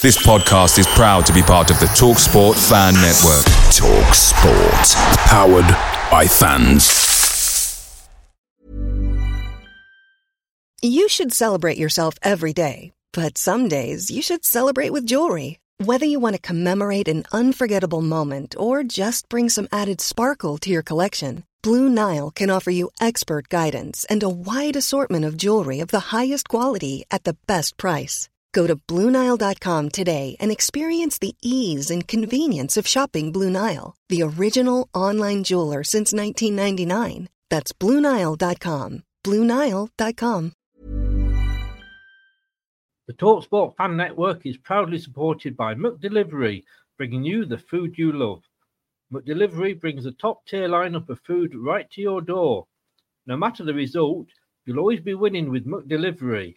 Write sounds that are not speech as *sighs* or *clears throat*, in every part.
This podcast is proud to be part of the TalkSport Fan Network. TalkSport, powered by fans. You should celebrate yourself every day, but some days you should celebrate with jewelry. Whether you want to commemorate an unforgettable moment or just bring some added sparkle to your collection, Blue Nile can offer you expert guidance and a wide assortment of jewelry of the highest quality at the best price. Go to BlueNile.com today and experience the ease and convenience of shopping Blue Nile, the original online jeweler since 1999. That's BlueNile.com. BlueNile.com. The TalkSport Fan Network is proudly supported by McDelivery, bringing you the food you love. McDelivery brings a top tier lineup of food right to your door. No matter the result, you'll always be winning with McDelivery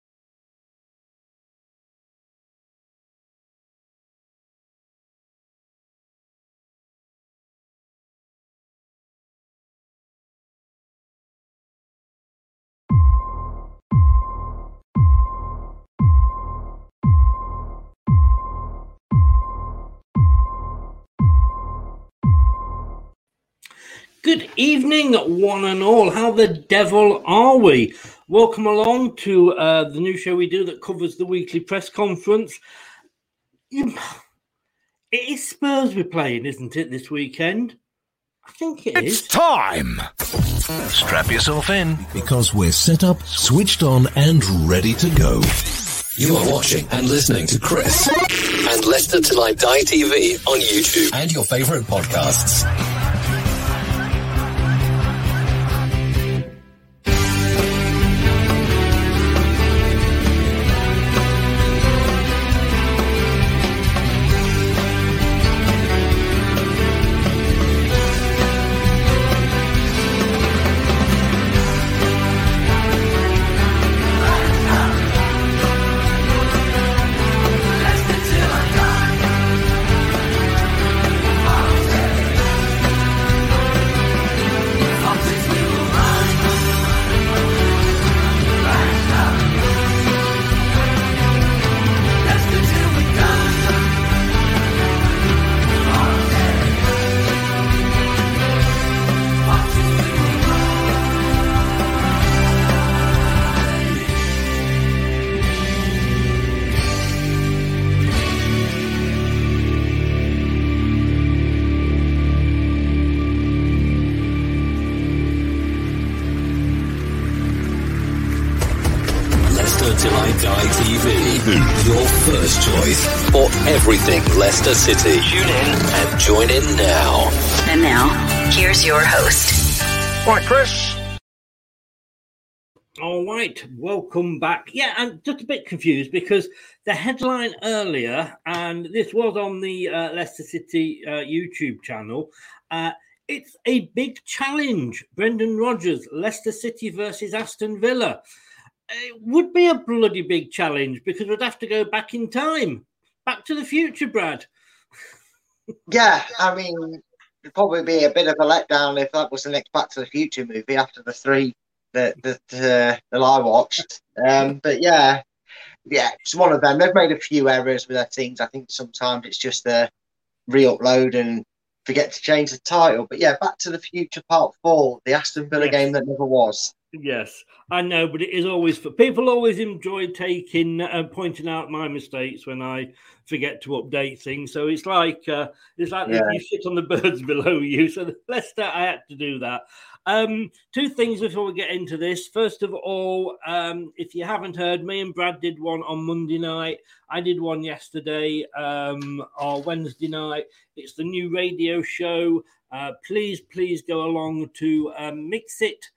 Good evening, one and all. How the devil are we? Welcome along to uh, the new show we do that covers the weekly press conference. It is Spurs we're playing, isn't it, this weekend? I think it It's is. time! Strap yourself in. because we're set up, switched on, and ready to go. You are watching and listening to Chris and Leicester Till I Die TV on YouTube and your favorite podcasts. City. Tune in and join in now. And now, here's your host. Right, Chris. All right, welcome back. Yeah, I'm just a bit confused because the headline earlier, and this was on the uh, Leicester City uh, YouTube channel, uh, it's a big challenge. Brendan Rodgers, Leicester City versus Aston Villa. It would be a bloody big challenge because we'd have to go back in time. Back to the future, Brad. Yeah, I mean, it'd probably be a bit of a letdown if that was the next Back to the Future movie after the three that that, uh, that I watched. Um, but yeah, yeah, it's one of them. They've made a few errors with their things. I think sometimes it's just a re-upload and forget to change the title. But yeah, Back to the Future Part Four, the Aston Villa Yes. game that never was. Yes, I know, but it is always for people. Always enjoy taking uh, pointing out my mistakes when I forget to update things. So it's like uh, it's like Yeah. you sit on the *laughs* birds below you. So Leicester, I had to do that. Um, two things before we get into this. First of all, um, if you haven't heard, me and Brad did one on Monday night. I did one yesterday um, or Wednesday night. It's the new radio show. Uh, please, please go along to um, Mixit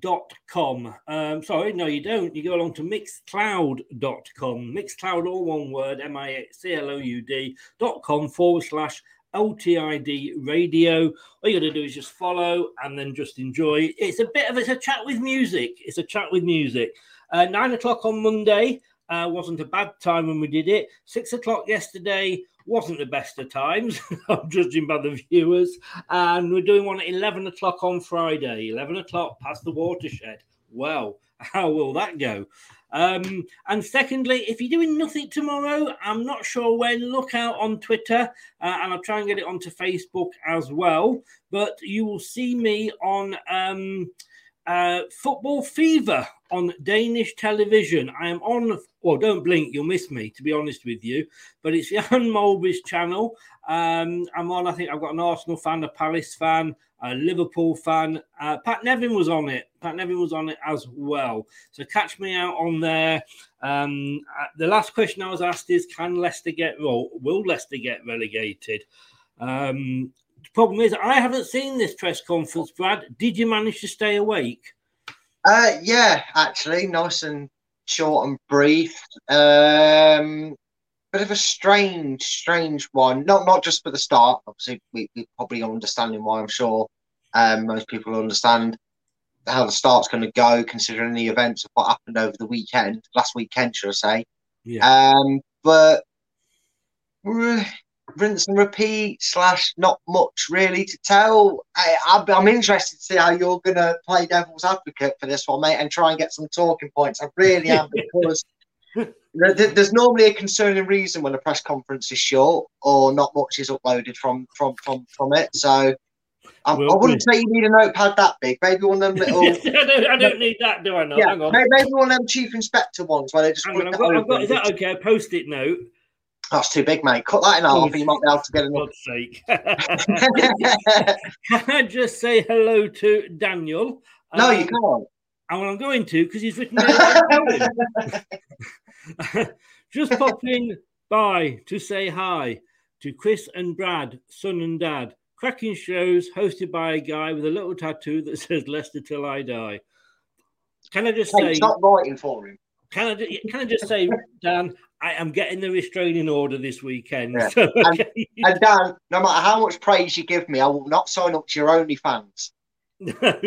dot com. Um, sorry, no, you don't. You go along to mixcloud.com. Mixcloud, all one word, M I C L O U D dot com forward slash LTID radio. All you got to do is just follow and then just enjoy. It's a bit of it's a chat with music. It's a chat with music. Uh, nine o'clock on Monday uh, wasn't a bad time when we did it. Six o'clock yesterday wasn't the best of times. *laughs* I'm judging by the viewers. And we're doing one at 11 o'clock on Friday. 11 o'clock past the watershed. Well, *laughs* how will that go? Um, and secondly, if you're doing nothing tomorrow, I'm not sure when, look out on Twitter uh, and I'll try and get it onto Facebook as well. But you will see me on um, uh, Football Fever on Danish television. I am on, well, don't blink, you'll miss me, to be honest with you. But it's *laughs* Jan Mulberry's channel. Um, I'm on, I think I've got an Arsenal fan, a Palace fan, a Liverpool fan. Uh, Pat Nevin was on it. Pat Nevin was on it as well. So catch me out on there. Um, uh, the last question I was asked is Can Leicester get, well, will Leicester get relegated? Um, the problem is, I haven't seen this press conference, Brad. Did you manage to stay awake? Uh, yeah, actually, nice and short and brief. Um, bit of a strange, strange one. Not not just for the start. Obviously, we, we probably are understanding why. I'm sure um, most people understand how the start's going to go, considering the events of what happened over the weekend, last weekend, should I say? Yeah. Um, but uh, rinse and repeat slash not much really to tell. I, I'm, I'm interested to see how you're going to play devil's advocate for this one, mate, and try and get some talking points. I really am because *laughs* there- there- there's normally a concerning reason when a press conference is short or not much is uploaded from from from from it. So. I, I wouldn't say you need a notepad that big. Maybe one of them little. *laughs* I, don't, I don't need that, do I not? yeah, Hang on. maybe one of them chief inspector ones where they just. Hang on, I've got, I've got, is that okay? A post it note. That's too big, mate. Cut that in half, and you might be able to get enough. God's sake. *laughs* Can I just say hello to Daniel? No, you Um, can't. And I'm going to because he's written me a poem. Just popping by to say hi to Chris and Brad, son and dad. Cracking shows hosted by a guy with a little tattoo that *laughs* says Leicester till I die. Can I just Hey, say? stop writing for him. Can I? Can I just say, Dan? I am getting the restraining order this weekend. Yeah. So, And, okay. and Dan, no matter how much praise you give me, I will not sign up to your OnlyFans. No. *laughs*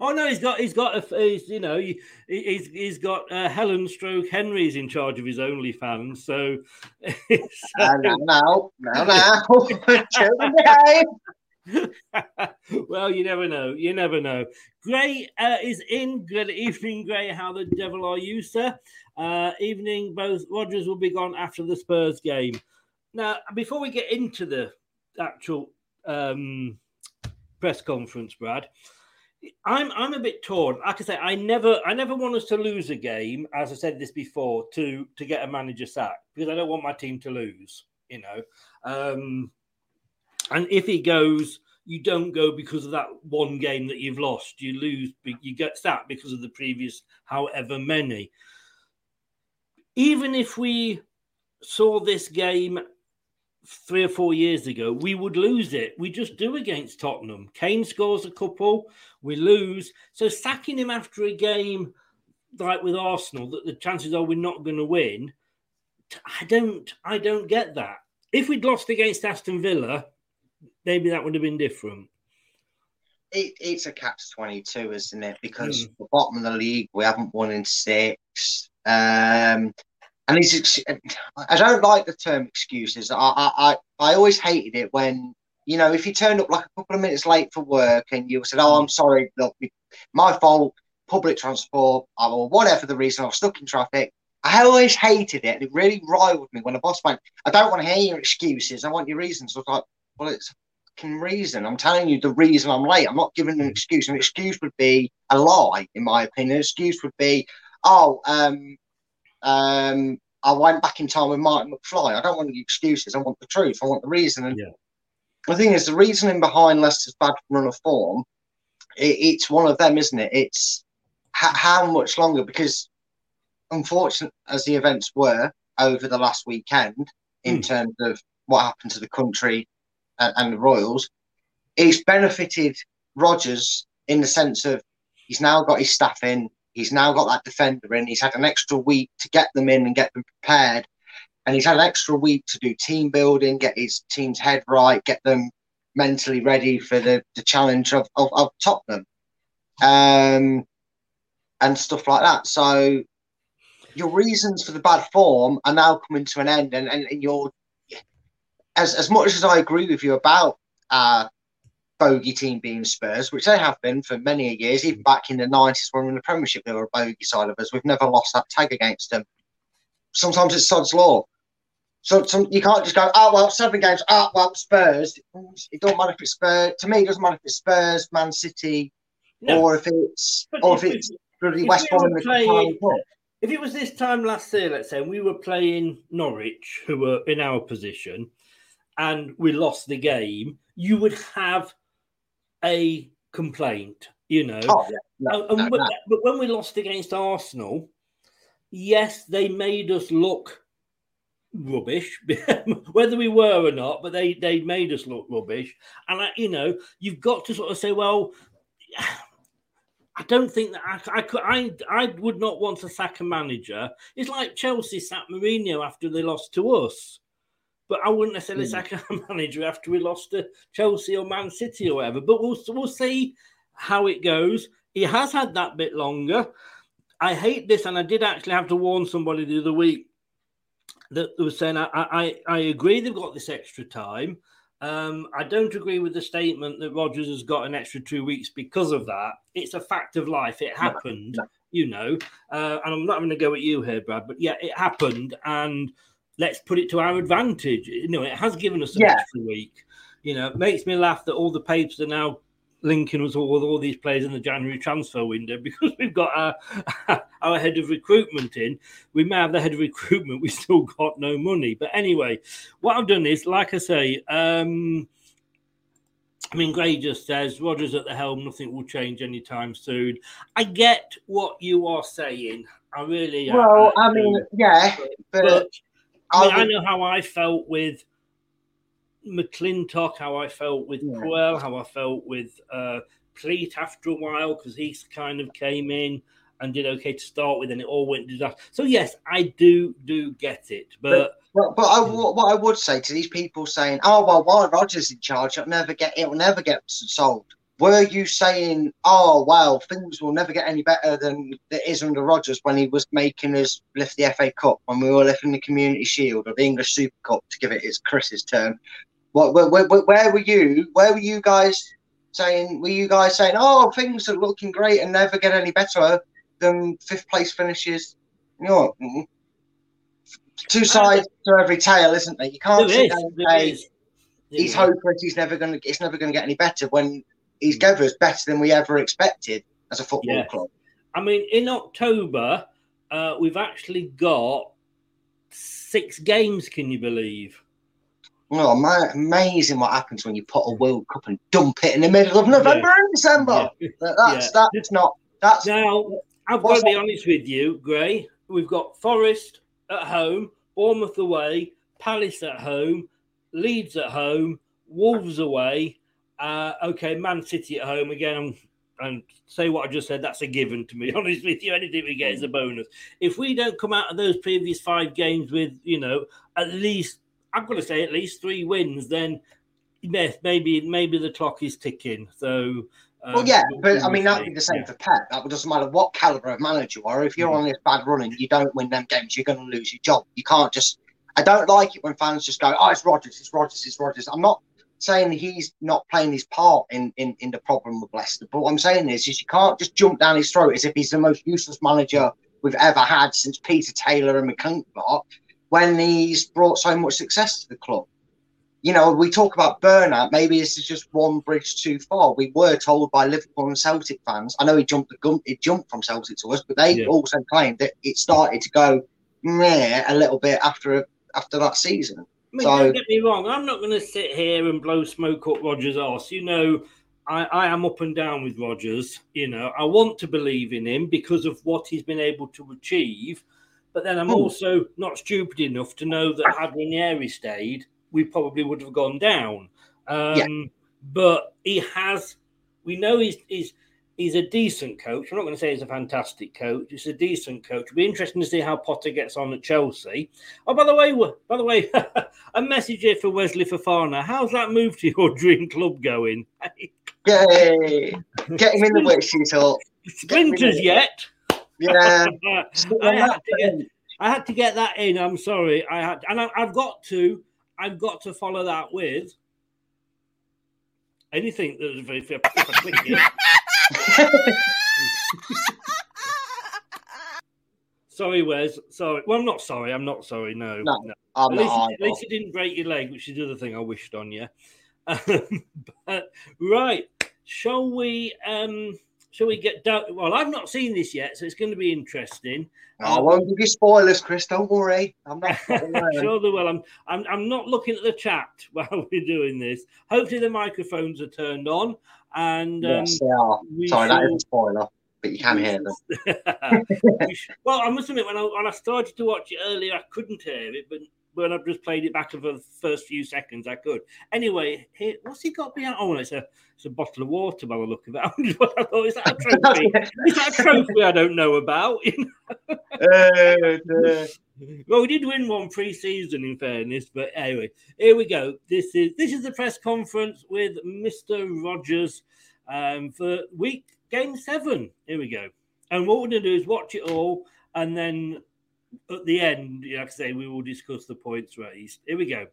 oh no, he's got he's got a he's, you know he, he's he's got uh, Helen Stroke Henry's in charge of his OnlyFans. So, *laughs* Uh, now, now, now, *laughs* now. *laughs* Well, you never know. You never know. Gray uh, is in. Good evening, Gray. How the devil are you, sir? Uh, evening. Both Rodgers will be gone after the Spurs game. Now, before we get into the actual um, press conference, Brad, I'm I'm a bit torn. Like I say, I never I never want us to lose a game, as I said this before, to to get a manager sacked because I don't want my team to lose. You know, um, and if he goes, you don't go because of that one game that you've lost. You lose, you get sacked because of the previous however many. Even if we saw this game three or four years ago, we would lose it. We just do against Tottenham. Kane scores a couple, we lose. So sacking him after a game like with Arsenal, that the chances are we're not going to win. I don't, I don't get that. If we'd lost against Aston Villa, maybe that would have been different. It, it's a catch 22, isn't it? Because the bottom of the league, we haven't won in six. Um, and these—I don't like the term excuses. I, I, I, I always hated it when, you know, if you turned up like a couple of minutes late for work and you said, Oh, I'm sorry, look, my fault, public transport, or whatever the reason, I was stuck in traffic. I always hated it. And it really riled me when the boss went, I don't want to hear your excuses. I want your reasons. I was like, Well, it's fucking reason. I'm telling you the reason I'm late. I'm not giving an excuse. An excuse would be a lie, in my opinion. An excuse would be, oh, um, um, I went back in time with Martin McFly. I don't want the excuses. I want the truth. I want the reason. And Yeah. the thing is, the reasoning behind Leicester's bad run of form, it, it's one of them, isn't it? It's how, how much longer? Because unfortunate as the events were over the last weekend, in terms of what happened to the country and, and the Royals, it's benefited Rodgers in the sense of he's now got his staff in, he's now got that defender in, he's had an extra week to get them in and get them prepared, and he's had an extra week to do team building, get his team's head right, get them mentally ready for the, the challenge of, of, of Tottenham. Um, and stuff like that. So your reasons for the bad form are now coming to an end, and, and, and you're as as much as I agree with you about uh bogey team being Spurs, which they have been for many years, even back in the nineties when we were in the Premiership, they were a bogey side of us. We've never lost that tag against them. Sometimes it's sod's law. So some, you can't just go, oh well, seven games, oh well, Spurs. It don't matter if it's Spurs. To me, it doesn't matter if it's Spurs, Man City, No. or if it's But or if if it's bloody West Brom were in the playing- Carling Cup. If it was this time last year, let's say, and we were playing Norwich, who were in our position, and we lost the game, you would have a complaint, you know. Oh, yeah. No, And- no, but, no. but when we lost against Arsenal, yes, they made us look rubbish, *laughs* whether we were or not, but they they made us look rubbish. And I, you know, you've got to sort of say, well, *sighs* I don't think that I, I could. I I would not want to sack a manager. It's like Chelsea sacked Mourinho after they lost to us, but I wouldn't necessarily sack a manager after we lost to Chelsea or Man City or whatever. But we'll we'll see how it goes. He has had that bit longer. I hate this, and I did actually have to warn somebody the other week that was saying I I, I agree they've got this extra time. Um, I don't agree with the statement that Rodgers has got an extra two weeks because of that. It's a fact of life. It happened, you know. Uh, and I'm not going to go at you here, Brad, but yeah, it happened, and let's put it to our advantage. You know, it has given us an Yeah. extra week. You know, it makes me laugh that all the papers are now linking us all with all these players in the January transfer window *laughs* because we've got our *laughs* our head of recruitment in. We may have the head of recruitment, we still got no money. But anyway, what I've done is, like I say, um, I mean, Gray just says Rodgers at the helm, nothing will change anytime soon. I get what you are saying. I really Well, I I mean, yeah, but, but I, mean, I I know how I felt with McLintock, how I felt with Yeah. Puel, how I felt with uh, Pleat after a while because he kind of came in and did okay to start with, and it all went disaster. So yes, I do do get it, but But, but I, what what I would say to these people saying, "Oh well, while Rodgers in charge, it'll never get it'll never get solved." Were you saying, "Oh well, things will never get any better than it is under Rodgers when he was making us lift the FA Cup, when we were lifting the Community Shield or the English Super Cup, to give it its Chris's term"? What where, where, where were you? Where were you guys saying? Were you guys saying, "Oh, things are looking great and never get any better than fifth place finishes"? You know, mm, two sides to every tale, isn't there? You can't sit is, down and say is. he's hopeless. He's never going to. It's never going to get any better when. He's given us better than we ever expected as a football club. I mean, in October, uh, we've actually got six games. Can you believe? Oh, amazing what happens when you put a World Cup and dump it in the middle of November and December. Yeah. That's Yeah. that's not. That's Now, I've got to be that? honest with you, Gray. We've got Forest at home, Bournemouth away, Palace at home, Leeds at home, Wolves away. Uh, okay, Man City at home again. I'm, and say what I just said. That's a given to me. *laughs* Honest with you, anything we get is a bonus. If we don't come out of those previous five games with, you know, at least I've got to say at least three wins, then yes, maybe maybe the clock is ticking. So. well, um, yeah, but I mean that'd be the same Yeah. for Pep. That doesn't matter what caliber of manager you are. If you're Mhm. on this bad run and you don't win them games, you're going to lose your job. You can't just. I don't like it when fans just go, "Oh, it's Rodgers, it's Rodgers, it's Rodgers." I'm not saying he's not playing his part in, in, in the problem with Leicester, but what I'm saying is, is you can't just jump down his throat as if he's the most useless manager we've ever had since Peter Taylor and McLintock when he's brought so much success to the club. you know, we talk about burnout. Maybe this is just one bridge too far. We were told by Liverpool and Celtic fans. I know he jumped the gun, he jumped from Celtic to us, but they Yeah. also claimed that it started to go meh a little bit after after that season. Mean, So don't get me wrong. I'm not going to sit here and blow smoke up Rodgers' ass. You know, I, I am up and down with Rodgers. You know, I want to believe in him because of what he's been able to achieve. But then I'm Hmm. also not stupid enough to know that had Ranieri stayed, we probably would have gone down. Um, Yeah. But he has. We know he's he's he's a decent coach. I'm not going to say he's a fantastic coach. He's a decent coach. It'll be interesting to see how Potter gets on at Chelsea. Oh, by the way, by the way, *laughs* a message here for Wesley Fofana. How's that move to your *laughs* dream club going? yay, get him in the witchy talk. Splinters yet? Yeah. *laughs* I, had to get, I had to get that in. I'm sorry. I had, and I, I've got to. I've got to follow that with anything that is very. If I click it. *laughs* Sorry, Wes. Sorry. Well, I'm not sorry. I'm not sorry. No. No, no. At, least, at least it didn't break your leg, which is the other thing I wished on you. *laughs* Um, but, right. Shall we? Um, shall we get down? Well, I've not seen this yet, so it's going to be interesting. I won't give you spoilers, Chris. Don't worry. I'm not. *laughs* sure they will. I'm, I'm. I'm not looking at the chat while we're doing this. Hopefully, the microphones are turned on. And um, yes, they are. Sorry, that is a spoiler, but you can hear them. *laughs* Well, I must admit, when I when I started to watch it earlier, I couldn't hear it, but when I've just played it back for the first few seconds, I could. Anyway, here, what's he got behind? Oh, it's a it's a bottle of water by the look of it. I wondered what I thought, is that a trophy? is that a trophy I don't know about? *laughs* well, we did win one pre-season, in fairness, but anyway, here we go. This is this is the press conference with Mister Rodgers um, for week game seven. Here we go. And what we're going to do is watch it all, and then at the end, like I say, we will discuss the points raised. Here we go.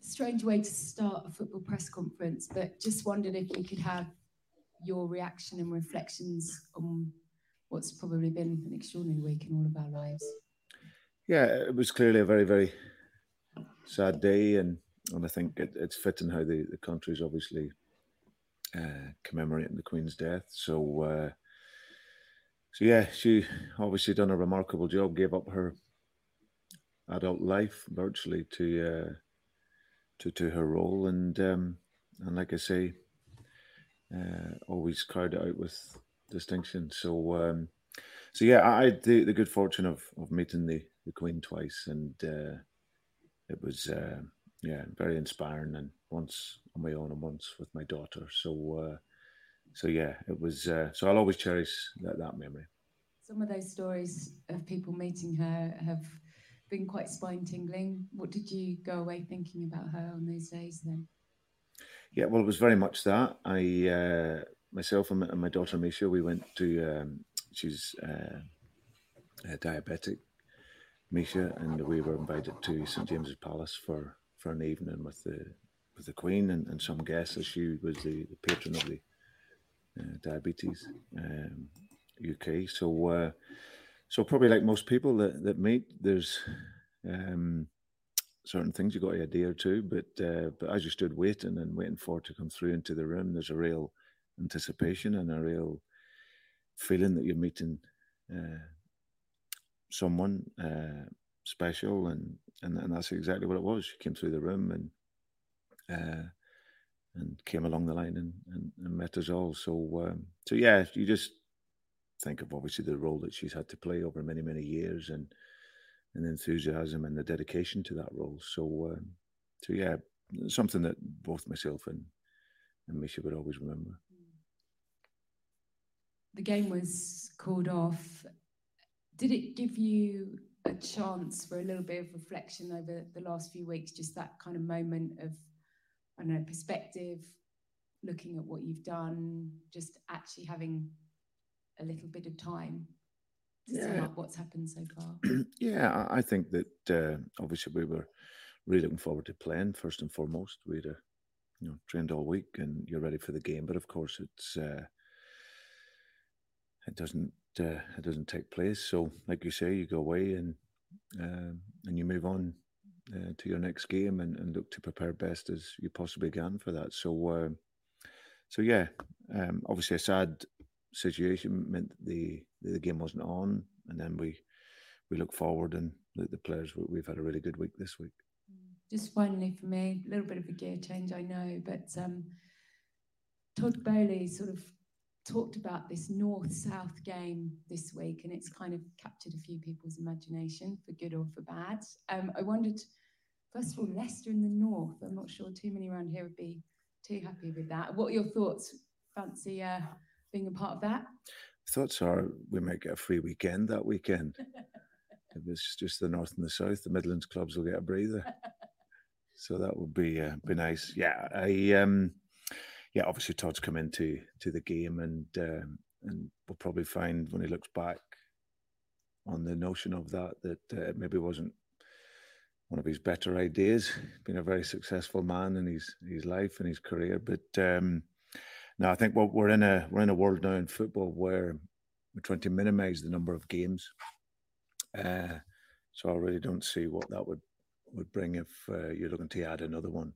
strange way to start a football press conference, but just wondered if you could have your reaction and reflections on what's probably been an extraordinary week in all of our lives. Yeah, it was clearly a very, very sad day, and, and I think it, it's fitting how the, the country's obviously uh, commemorating the Queen's death. So, uh, so yeah, she obviously done a remarkable job. Gave up her adult life virtually to uh, to to her role, and um, and like I say, uh, always carried it out with distinction. So. Um, so yeah, I had the, the good fortune of, of meeting the, the Queen twice, and uh, it was uh, yeah very inspiring. And once on my own, and once with my daughter. So uh, so yeah, it was. Uh, so I'll always cherish that, that memory. Some of those stories of people meeting her have been quite spine tingling. What did you go away thinking about her on those days then? Yeah, well, it was very much that. I uh, myself and my, and my daughter Misha, we went to. Um, she's uh, diabetic, Misha, and we were invited to St James's Palace for, for an evening with the with the Queen and, and some guests. As she was the, the patron of the diabetes um, UK. So, uh, so probably like most people that, that meet, there's um, certain things you got to adhere to, but uh, but as you stood waiting and waiting for it to come through into the room, there's a real anticipation and a real feeling that you're meeting uh, someone uh, special, and, and and that's exactly what it was. She came through the room and uh, and came along the line and, and, and met us all. So um, so yeah, you just think of obviously the role that she's had to play over many many years and and the enthusiasm and the dedication to that role. So um, so yeah, something that both myself and and Misha would always remember. The game was called off. Did it give you a chance for a little bit of reflection over the last few weeks? Just that kind of moment of, I don't know, perspective, looking at what you've done, just actually having a little bit of time to Yeah. up what's happened so far. *clears throat* yeah, I I think that uh, obviously we were really looking forward to playing first and foremost. We'd uh, you know trained all week and you're ready for the game, but of course it's uh, it doesn't uh, it doesn't take place. So like you say, you go away and um, and you move on uh, to your next game and, and look to prepare best as you possibly can for that. So, uh, so yeah, um, obviously a sad situation meant the the game wasn't on, and then we we look forward and the, the players we've had a really good week this week. Just finally for me, a little bit of a gear change, I know, but um, Todd Boehly sort of talked about this north south game this week, and it's kind of captured a few people's imagination for good or for bad. Um, I wondered, first of all, Leicester in the north. I'm not sure too many around here would be too happy with that. What are your thoughts? Fancy uh, being a part of that? Thoughts are we might get a free weekend that weekend. *laughs* if it's just the north and the south, the Midlands clubs will get a breather. *laughs* so that would be uh, be nice. Yeah, I um yeah, obviously Todd's come into to the game, and um, and we'll probably find when he looks back on the notion of that that uh, maybe wasn't one of his better ideas. Been a very successful man in his his life and his career, but um, no, I think well, we're in a we're in a world now in football where we're trying to minimise the number of games. Uh, so I really don't see what that would would bring if uh, you're looking to add another one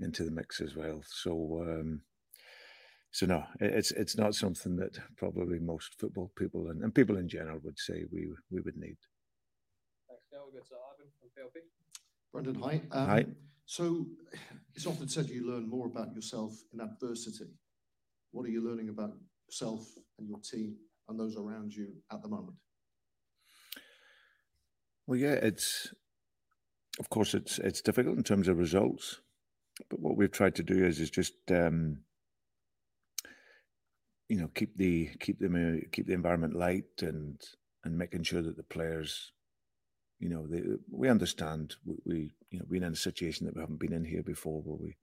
into the mix as well. So, um, so no, it's it's not something that probably most football people and, and people in general would say we we would need. Thanks, We'll go to Ivan from PLP. Brendan, hi. Um, hi. So, it's often said you learn more about yourself in adversity. What are you learning about yourself and your team and those around you at the moment? Well, yeah, it's of course it's it's difficult in terms of results but what we've tried to do is is just um, you know keep the keep them keep the environment light and and making sure that the players you know they, we understand. We, we you know being in a situation that we haven't been in here before where we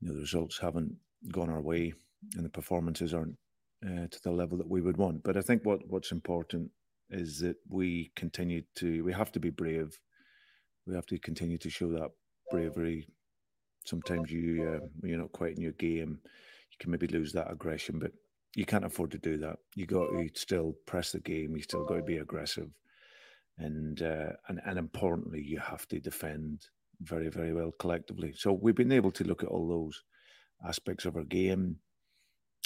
you know the results haven't gone our way and the performances aren't uh, to the level that we would want. But i think what what's important is that we continue to we have to be brave. We have to continue to show that bravery sometimes you uh, you're not quite in your game, you can maybe lose that aggression, but you can't afford to do that. You got to still press the game. You still got to be aggressive, and uh, and and importantly, you have to defend very very well collectively. So we've been able to look at all those aspects of our game,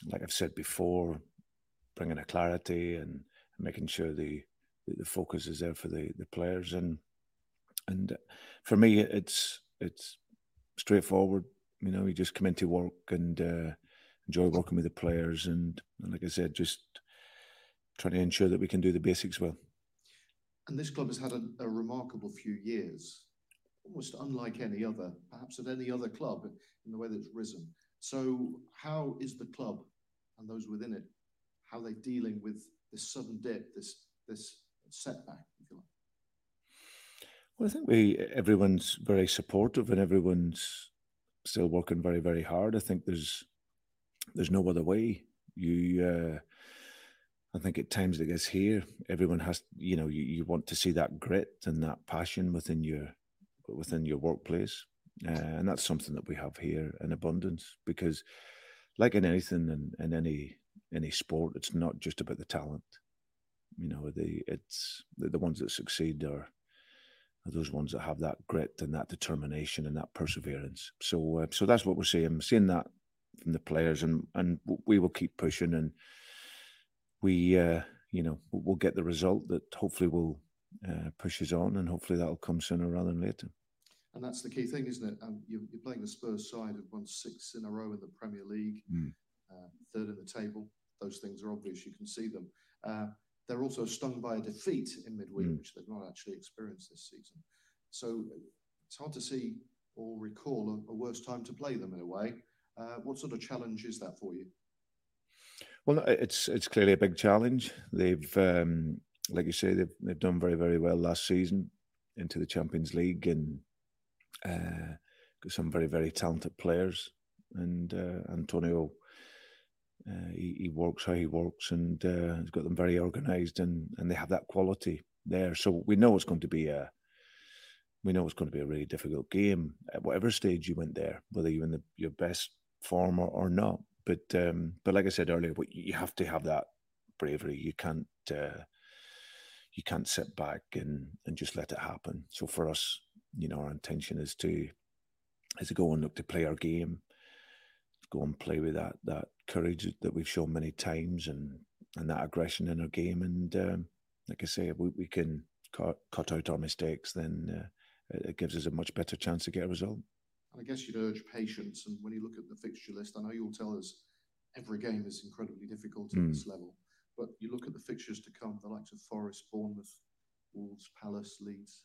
like I've said before, bringing a clarity and making sure the the focus is there for the the players and and for me it's it's straightforward. You know, you just come into work and uh, enjoy working with the players, and, and, like I said, just trying to ensure that we can do the basics well. And this club has had a, a remarkable few years, almost unlike any other, perhaps at any other club in the way that it's risen. So, how is the club and those within it, how are they dealing with this sudden dip, this this setback, if you like? Well, I think we everyone's very supportive and everyone's still working very very hard. I think there's there's no other way. You, uh, I think at times like this here, everyone has you know you, you want to see that grit and that passion within your within your workplace, uh, and that's something that we have here in abundance. Because, like in anything in, in any any sport, it's not just about the talent. You know, the it's the, the ones that succeed are are those ones that have that grit and that determination and that perseverance. So, uh, so that's what we're seeing. seeing that from the players, and and we will keep pushing, and we, uh, you know, we'll get the result that hopefully will uh, push us on, and hopefully that'll come sooner rather than later. And that's the key thing, isn't it? Um, you're, you're, playing the Spurs side of won six in a row in the Premier League, mm. third in the table. Those things are obvious; you can see them. They're also stung by a defeat in midweek, mm. which they've not actually experienced this season. So it's hard to see or recall a, a worse time to play them in a way. Uh, what sort of challenge is that for you? Well, it's it's clearly a big challenge. They've, um, like you say, they've they've done very very well last season into the Champions League and uh, got some very very talented players. And uh, Antonio uh, he, he, works how he works and uh, he's got them very organised and, and they have that quality there. So we know it's going to be a we know it's going to be a really difficult game at whatever stage you went there, whether you're in the, your best form or, or not. But um, but like I said earlier, you have to have that bravery. You can't uh, you can't sit back and, and just let it happen. So for us, you know, our intention is to is to go and look to play our game, go and play with that that courage that we've shown many times, and and that aggression in our game. And um, like I say, we, we can cut, cut out our mistakes, then uh, it gives us a much better chance to get a result. And I guess you'd urge patience. And when you look at the fixture list, I know you'll tell us every game is incredibly difficult at Mm. this level. But you look at the fixtures to come, the likes of Forest, Bournemouth, Wolves, Palace, Leeds.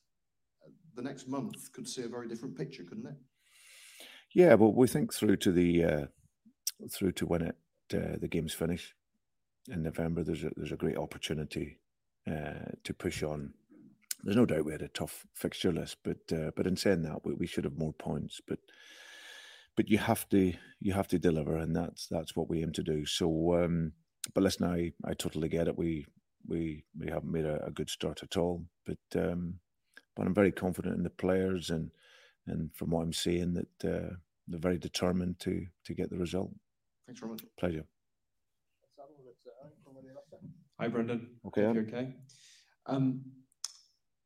Uh, the next month could see a very different picture, couldn't it? Yeah, but we think through to the uh, through to when it uh, the games finish in November. There's a there's a great opportunity uh, to push on. There's no doubt we had a tough fixture list, but uh, but in saying that, we, we should have more points. But but you have to you have to deliver, and that's that's what we aim to do. So, um, but listen, I I totally get it. We we we haven't made a, a good start at all, but um, but I'm very confident in the players and and from what I'm seeing that uh, they're very determined to to get the result. Thanks very much. Pleasure. Hi, Brendan. Okay, you're okay. Um,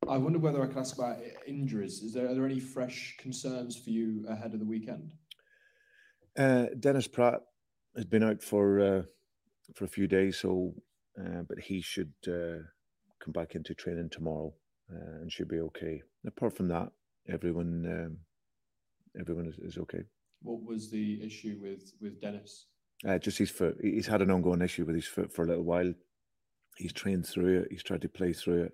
I wonder whether I could ask about injuries. Is there are there any fresh concerns for you ahead of the weekend? Uh, Dennis Praet has been out for uh, for a few days, so uh, but he should uh, come back into training tomorrow uh, and should be okay. Apart from that, everyone um, everyone is, is okay. What was the issue with with Dennis? Uh, just his foot. He's had an ongoing issue with his foot for a little while. He's trained through it. He's tried to play through it.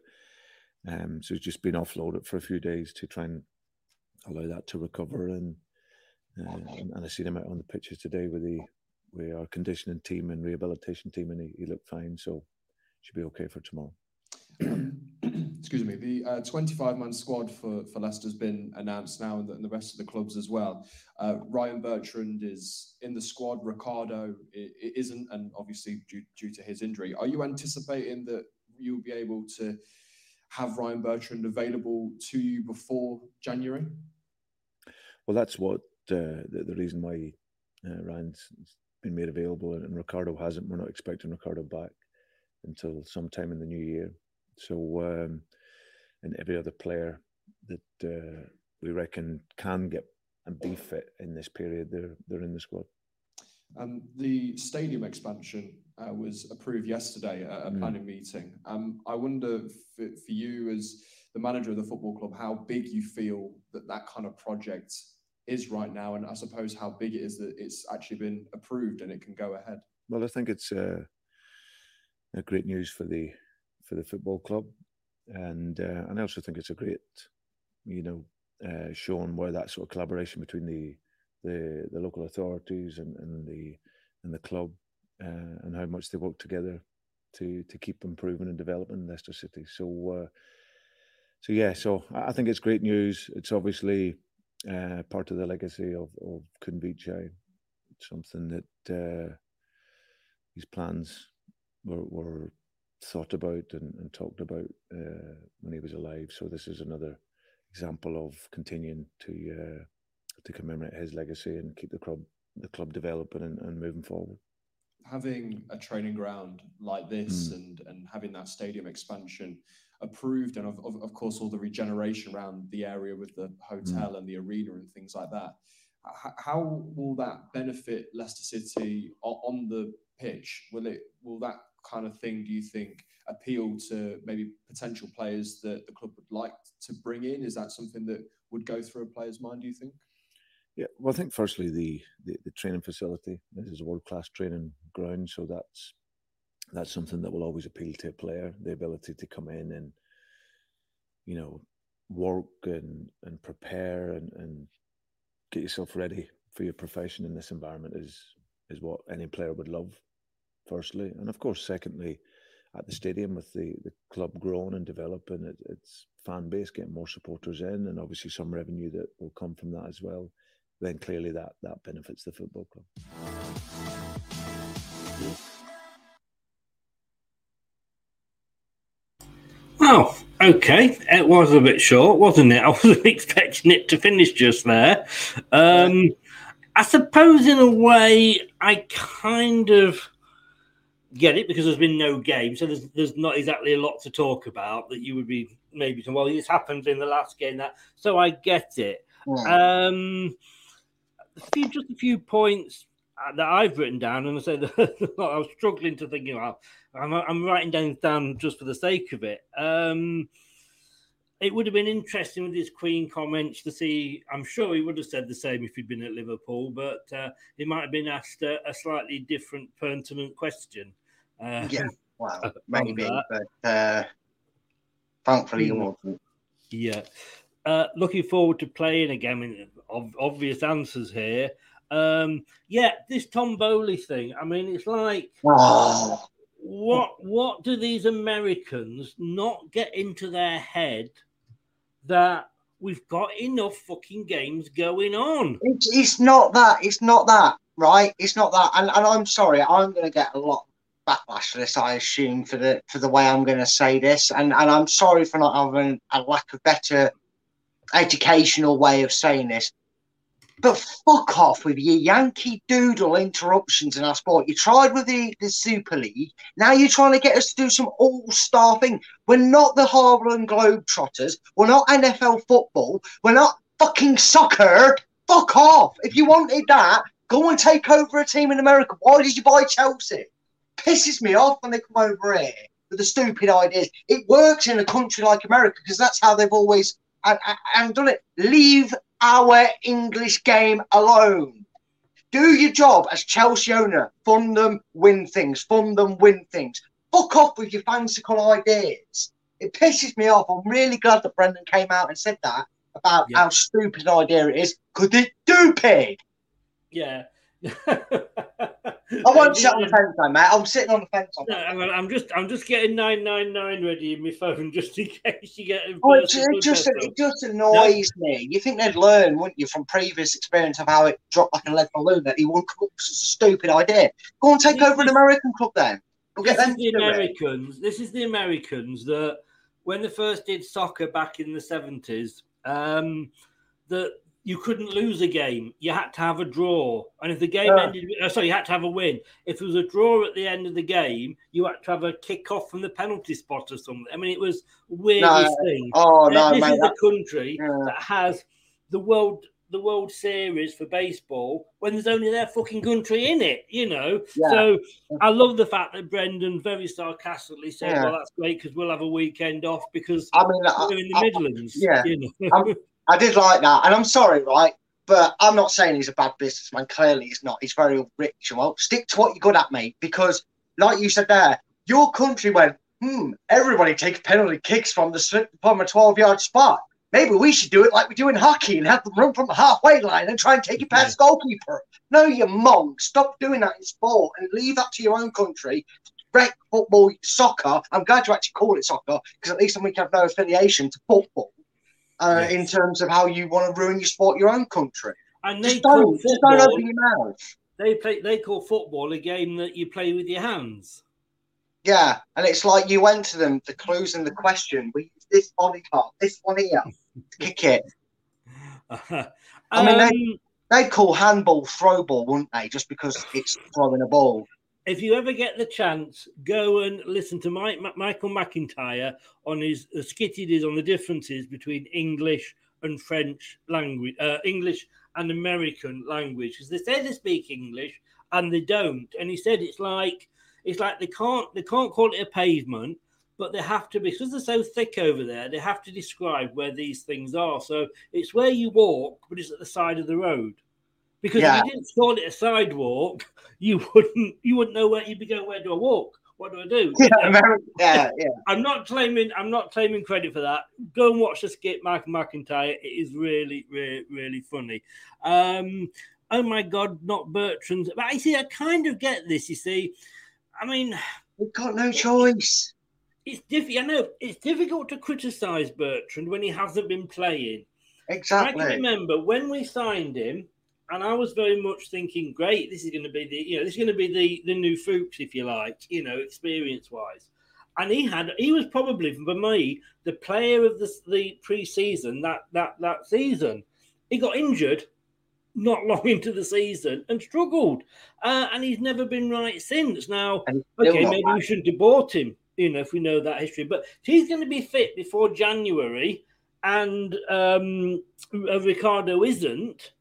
Um, so he's just been offloaded for a few days to try and allow that to recover. And uh, and, and I seen him out on the pitches today with the with our conditioning team and rehabilitation team, and he, he looked fine. So should be okay for tomorrow. *clears throat* Excuse me. The 25 man squad for, for Leicester's been announced now, and the, and the rest of the clubs as well. Uh, Ryan Bertrand is in the squad. Ricardo isn't, and obviously due, due to his injury. Are you anticipating that you'll be able to have Ryan Bertrand available to you before January? Well, that's what uh, the, the reason why uh, Ryan's been made available and, and Ricardo hasn't. We're not expecting Ricardo back until sometime in the new year. So, um, and every other player that uh, we reckon can get and be fit in this period, they're they're in the squad. Um, the stadium expansion uh, was approved yesterday at a Mm. planning meeting. Um, I wonder for, for you, as the manager of the football club, how big you feel that that kind of project is right now, and I suppose how big it is that it's actually been approved and it can go ahead. Well, I think it's uh, a great news for the for the football club, and uh, and I also think it's a great, you know, uh, showing where that sort of collaboration between the the, the local authorities and, and the and the club, uh, and how much they work together to to keep improving and developing Leicester City. So, uh, so yeah, so I think it's great news. It's obviously uh, part of the legacy of of Khun Vichai, something that. Uh, these plans were, were thought about and, and talked about uh, when he was alive. So this is another example of continuing to uh, to commemorate his legacy and keep the club the club developing and, and moving forward. having a training ground like this Mm. and and having that stadium expansion approved and of, of, of course all the regeneration around the area with the hotel and the arena and things like that how will that benefit Leicester City on the pitch will it will that kind of thing do you think appeal to maybe potential players that the club would like to bring in is that something that would go through a player's mind do you think Yeah, well, I think firstly the the, the training facility. This is a world class training ground, so that's that's something that will always appeal to a player. The ability to come in and you know work and and prepare and and get yourself ready for your profession in this environment is is what any player would love. Firstly, and of course, secondly, at the stadium with the the club growing and developing, it, its fan base getting more supporters in, and obviously some revenue that will come from that as well then clearly that that benefits the football club. Oh, okay. It was a bit short, wasn't it? *laughs* I wasn't expecting it to finish just there. Um, I suppose, in a way, I kind of get it because there's been no game, so there's there's not exactly a lot to talk about that you would be maybe well, this happened in the last game that so I get it. Um, a few, just a few points uh, that I've written down, and I said *laughs* I was struggling to think about. I'm, I'm writing down down just for the sake of it. Um, it would have been interesting with his Queen comments to see. I'm sure he would have said the same if he'd been at Liverpool, but uh, he might have been asked a, a slightly different, pertinent question. Uh, yeah, *laughs* well, maybe, but uh, thankfully he wasn't. Yeah. Uh, looking forward to playing again. I mean, ob- obvious answers here. Um, yeah, this Tom Boehly thing. I mean, it's like Oh. *sighs* what what do these Americans not get into their head that we've got enough fucking games going on? It's, it's not that. It's not that, right? It's not that. And, and I'm sorry, I'm going to get a lot backlash for this. I assume for the for the way I'm going to say this, and and I'm sorry for not having a lack of better educational way of saying this. But fuck off with your Yankee Doodle interruptions in our sport. You tried with the, the Super League. Now you're trying to get us to do some all star thing. We're not the Harlem Globetrotters. We're not NFL football. We're not fucking soccer. Fuck off. If you wanted that, go and take over a team in America. Why did you buy Chelsea? Pisses me off when they come over here with the stupid ideas. It works in a country like America because that's how they've always and, and- done it. Leave our English game alone. Do your job as Chelsea owner. Fund them, win things. Fund them, win things. Fuck off with your fanciful ideas. It pisses me off. I'm really glad that Brendan came out and said that about how stupid an idea it is. Because it's stupid. Yeah. *laughs* I won't sit on the fence, though, mate. I'm sitting on the fence. On No. I'm, just I'm just getting nine nine nine ready in my phone *laughs* just in case you get. Oh, it, it just it just annoys me. You think they'd learn, wouldn't you, from previous experience of how it dropped like a lead balloon that he won't come up with such a stupid idea. Go and take over an American club then. Get this them is the do it. Americans. This is the Americans that when they first did soccer back in the seventies, um, that you couldn't lose a game. You had to have a draw, and if the game Yeah. ended, uh, sorry, you had to have a win. If there was a draw at the end of the game, you had to have a kick off from the penalty spot or something. I mean, it was weirdest thing. Oh, no, this mate, is that- a country that has the world. The World Series for baseball when there's only their fucking country in it, you know. Yeah. So I love the fact that Brendan very sarcastically said, Yeah. "Well, that's great because we'll have a weekend off because I mean, we're in the I- Midlands." yeah. you know? *laughs* I'm- did like that, and I'm sorry, right? But I'm not saying he's a bad businessman. Clearly, he's not. He's very rich. And well, stick to what you're good at, mate. Because, like you said there, your country went, hmm, everybody takes penalty kicks from the from a 12 yard spot. Maybe we should do it like we do in hockey and have them run from the halfway line and try and take it past goalkeeper. No, you monk. Stop doing that in sport and leave that to your own country. Rec football, soccer. I'm glad you actually call it soccer because at least then we can have no affiliation to football uh, in terms of how you want to ruin your sport, your own country. And they Just don't, just don't open your mouth. They play. They call football a game that you play with your hands. Yeah, and it's like you went to them, the clues and the question. We use this body part, this one here, kick it. *laughs* I mean, Um, they, they'd call handball throwball, wouldn't they? Just because it's throwing a ball. If you ever get the chance, go and listen to Mike, Michael McIntyre on his the skit he did on the differences between English and French language, uh, English and American language, because they say they speak English and they don't. And he said it's like it's like they can't they can't call it a pavement, but they have to because they're so thick over there. They have to describe where these things are. So it's where you walk, but it's at the side of the road. Because Yeah. if you didn't call it a sidewalk, you wouldn't you wouldn't know where you'd be going. Where do I walk? What do I do? *laughs* Yeah, yeah, yeah. I'm not claiming I'm not claiming credit for that. Go and watch the skit, Mike McIntyre. It is really, really, really funny. Um, oh my god, not Bertrand's. But I see, I kind of get this. You see, I mean, we've got no choice. It's difficult. I know it's difficult to criticise Bertrand when he hasn't been playing. Exactly. I can remember when we signed him, and I was very much thinking, "Great, this is going to be the you know this is going to be the the new Fuchs, if you like, you know, experience wise." And he had he was probably for me the player of the the pre-season that that that season. He got injured, not *laughs* long into the season and struggled, uh, and he's never been right since. Now, okay, maybe right. we shouldn't have bought him, you know, if we know that history. But he's going to be fit before January, and um, uh, Ricardo isn't.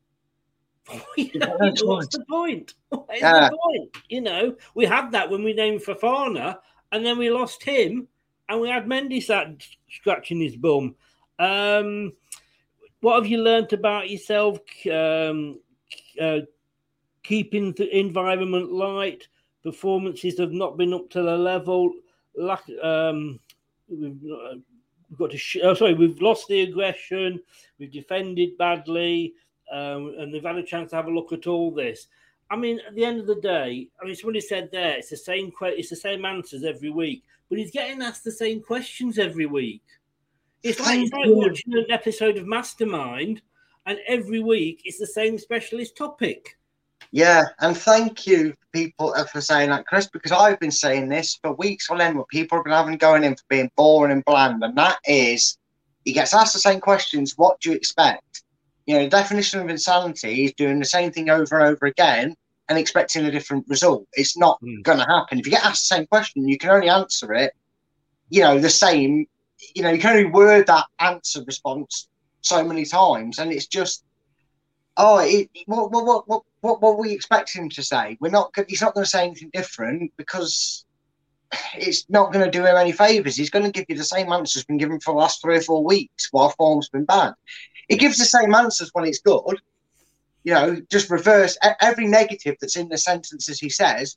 *laughs* You know, no choice. what's the point? *laughs* What is Yeah. the point? You know, we had that when we named Fofana, and then we lost him, and we had Mendy sat scratching his bum. Um, what have you learnt about yourself? Um, uh, keeping the environment light. Performances have not been up to the level. Lack, um, we've, uh, we've got to. Sh- oh, sorry, we've lost the aggression. We've defended badly, um, and they've had a chance to have a look at all this. I mean, at the end of the day, I mean, somebody said there it's the same. Que- it's the same answers every week, but he's getting asked the same questions every week. It's like, it's like watching an episode of Mastermind, and every week it's the same specialist topic. Yeah, and thank you, people, uh, for saying that, Chris, because I've been saying this for weeks on end. What people have been having going in for being boring and bland, and that is, he gets asked the same questions. What do you expect? You know, the definition of insanity is doing the same thing over and over again and expecting a different result. It's not hmm. going to happen. If you get asked the same question, you can only answer it, you know, the same. You know, you can only word that answer response so many times, and it's just Oh, it, what, what, what, what, what, what we expect him to say? We're not. He's not going to say anything different because it's not going to do him any favors. He's going to give you the same answers been given for the last three or four weeks while form's been bad. He gives the same answers when it's good. You know, just reverse every negative that's in the sentences he says,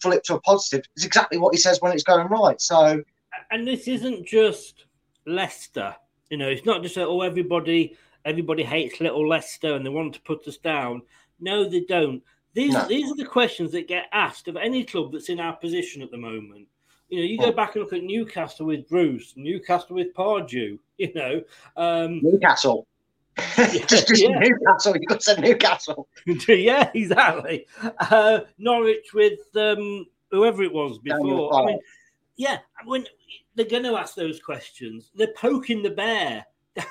flip to a positive. It's exactly what he says when it's going right. So and this isn't just Leicester. You know, it's not just that oh everybody everybody hates little Leicester and they want to put us down. No, they don't. These No. these are the questions that get asked of any club that's in our position at the moment. You know, you go Oh. back and look at Newcastle with Bruce, Newcastle with Pardew. *laughs* You know, um, Newcastle, *laughs* *laughs* just, just yeah. Newcastle. You got to say Newcastle. yeah, exactly. Uh, Norwich with um, whoever it was before. I mean, yeah, when they're going to ask those questions, they're poking the bear.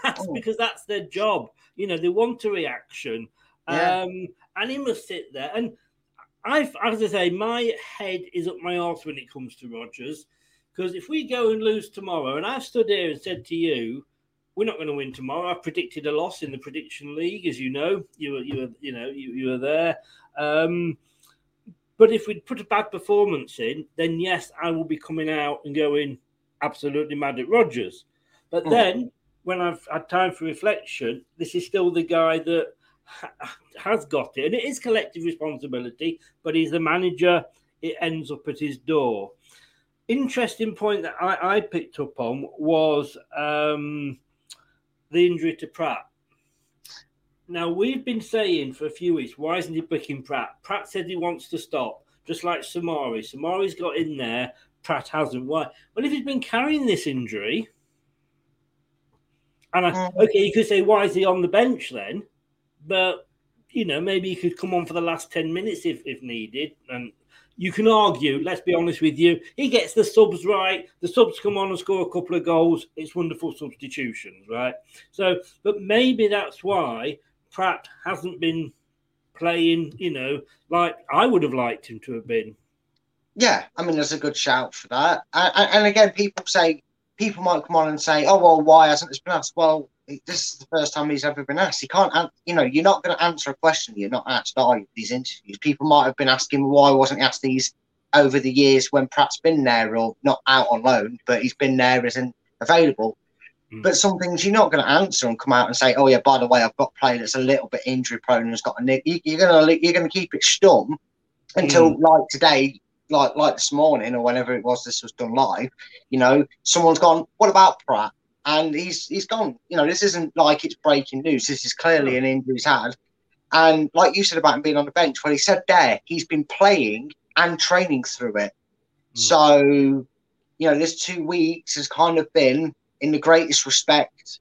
That's Oh. because that's their job. You know, they want a reaction. Yeah. Um, and he must sit there. And I've, as I say, my head is up my arse when it comes to Rodgers. Because if we go and lose tomorrow, and I've stood here and said to you, we're not going to win tomorrow. I predicted a loss in the prediction league, as you know. You were, you were, you know, you, you were there. Um, but if we put a bad performance in, then yes, I will be coming out and going absolutely mad at Rodgers. But Hmm. then, when I've had time for reflection, this is still the guy that ha- has got it, and it is collective responsibility. But he's the manager; it ends up at his door. Interesting point that I, I picked up on was um, the injury to Praet. Now we've been saying for a few weeks, why isn't he picking Praet? Praet said he wants to stop, just like Soumaré. Soumaré's got in there, Praet hasn't. Why? Well, if he's been carrying this injury, and I, Mm. okay, you could say why is he on the bench then? But you know, maybe he could come on for the last ten minutes if if needed. And you can argue. Let's be honest with you, he gets the subs right. The subs come on and score a couple of goals. It's wonderful substitutions, right? So, but maybe that's why Praet hasn't been playing. You know, like I would have liked him to have been. Yeah, I mean, there's a good shout for that. And, and- and again, people say, people might come on and say, oh, well, why hasn't this been asked? Well, this is the first time he's ever been asked. He can't, you know, you're not going to answer a question you're not asked, are you? These interviews. People might have been asking, why wasn't he asked these over the years when Praet's been there or not out on loan, but he's been there, isn't available. Hmm. But some things you're not going to answer and come out and say, "Oh yeah, by the way, I've got a player that's a little bit injury prone and has got a nick." You, you're going to you're going to keep it stum until hmm. like today, like like this morning or whenever it was this was done live. You know, someone's gone. What about Praet? And he's he's gone. You know, this isn't like it's breaking news. This is clearly an injury he's had. And like you said about him being on the bench, well, he said there he's been playing and training through it. So, you know, this two weeks has kind of been, in the greatest respect,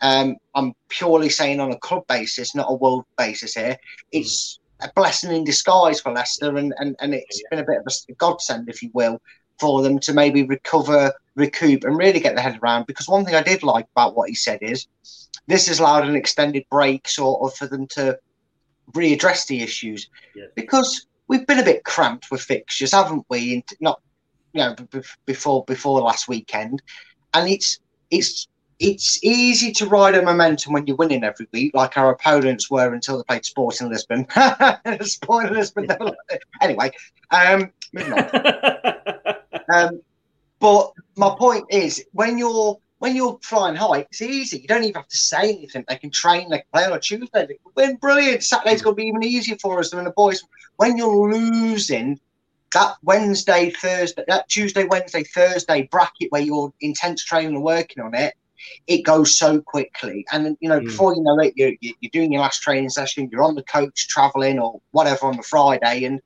um, I'm purely saying on a club basis, not a world basis here. It's a blessing in disguise for Leicester, and, and, and it's been a bit of a godsend, if you will, for them to maybe recover, recoup, and really get their head around. Because one thing I did like about what he said is this has allowed an extended break, sort of, for them to readdress the issues because we've been a bit cramped with fixtures, haven't we? And not, you know, b- before before last weekend, and it's it's it's easy to ride a momentum when you're winning every week, like our opponents were until they played Sporting Lisbon. *laughs* Sporting Lisbon. *laughs* never- anyway, um, moving on. *laughs* um, but my point is, when you're when you're flying high, it's easy. You don't even have to say anything. They can train, they can play on a Tuesday, they can win. Brilliant. Saturday's going to be even easier for us than the boys. When you're losing, that Wednesday, Thursday, that Tuesday, Wednesday, Thursday bracket where you're intense training and working on it, it goes so quickly. And you know, hmm. before you know it, you're, you're doing your last training session, you're on the coach traveling or whatever on the Friday, and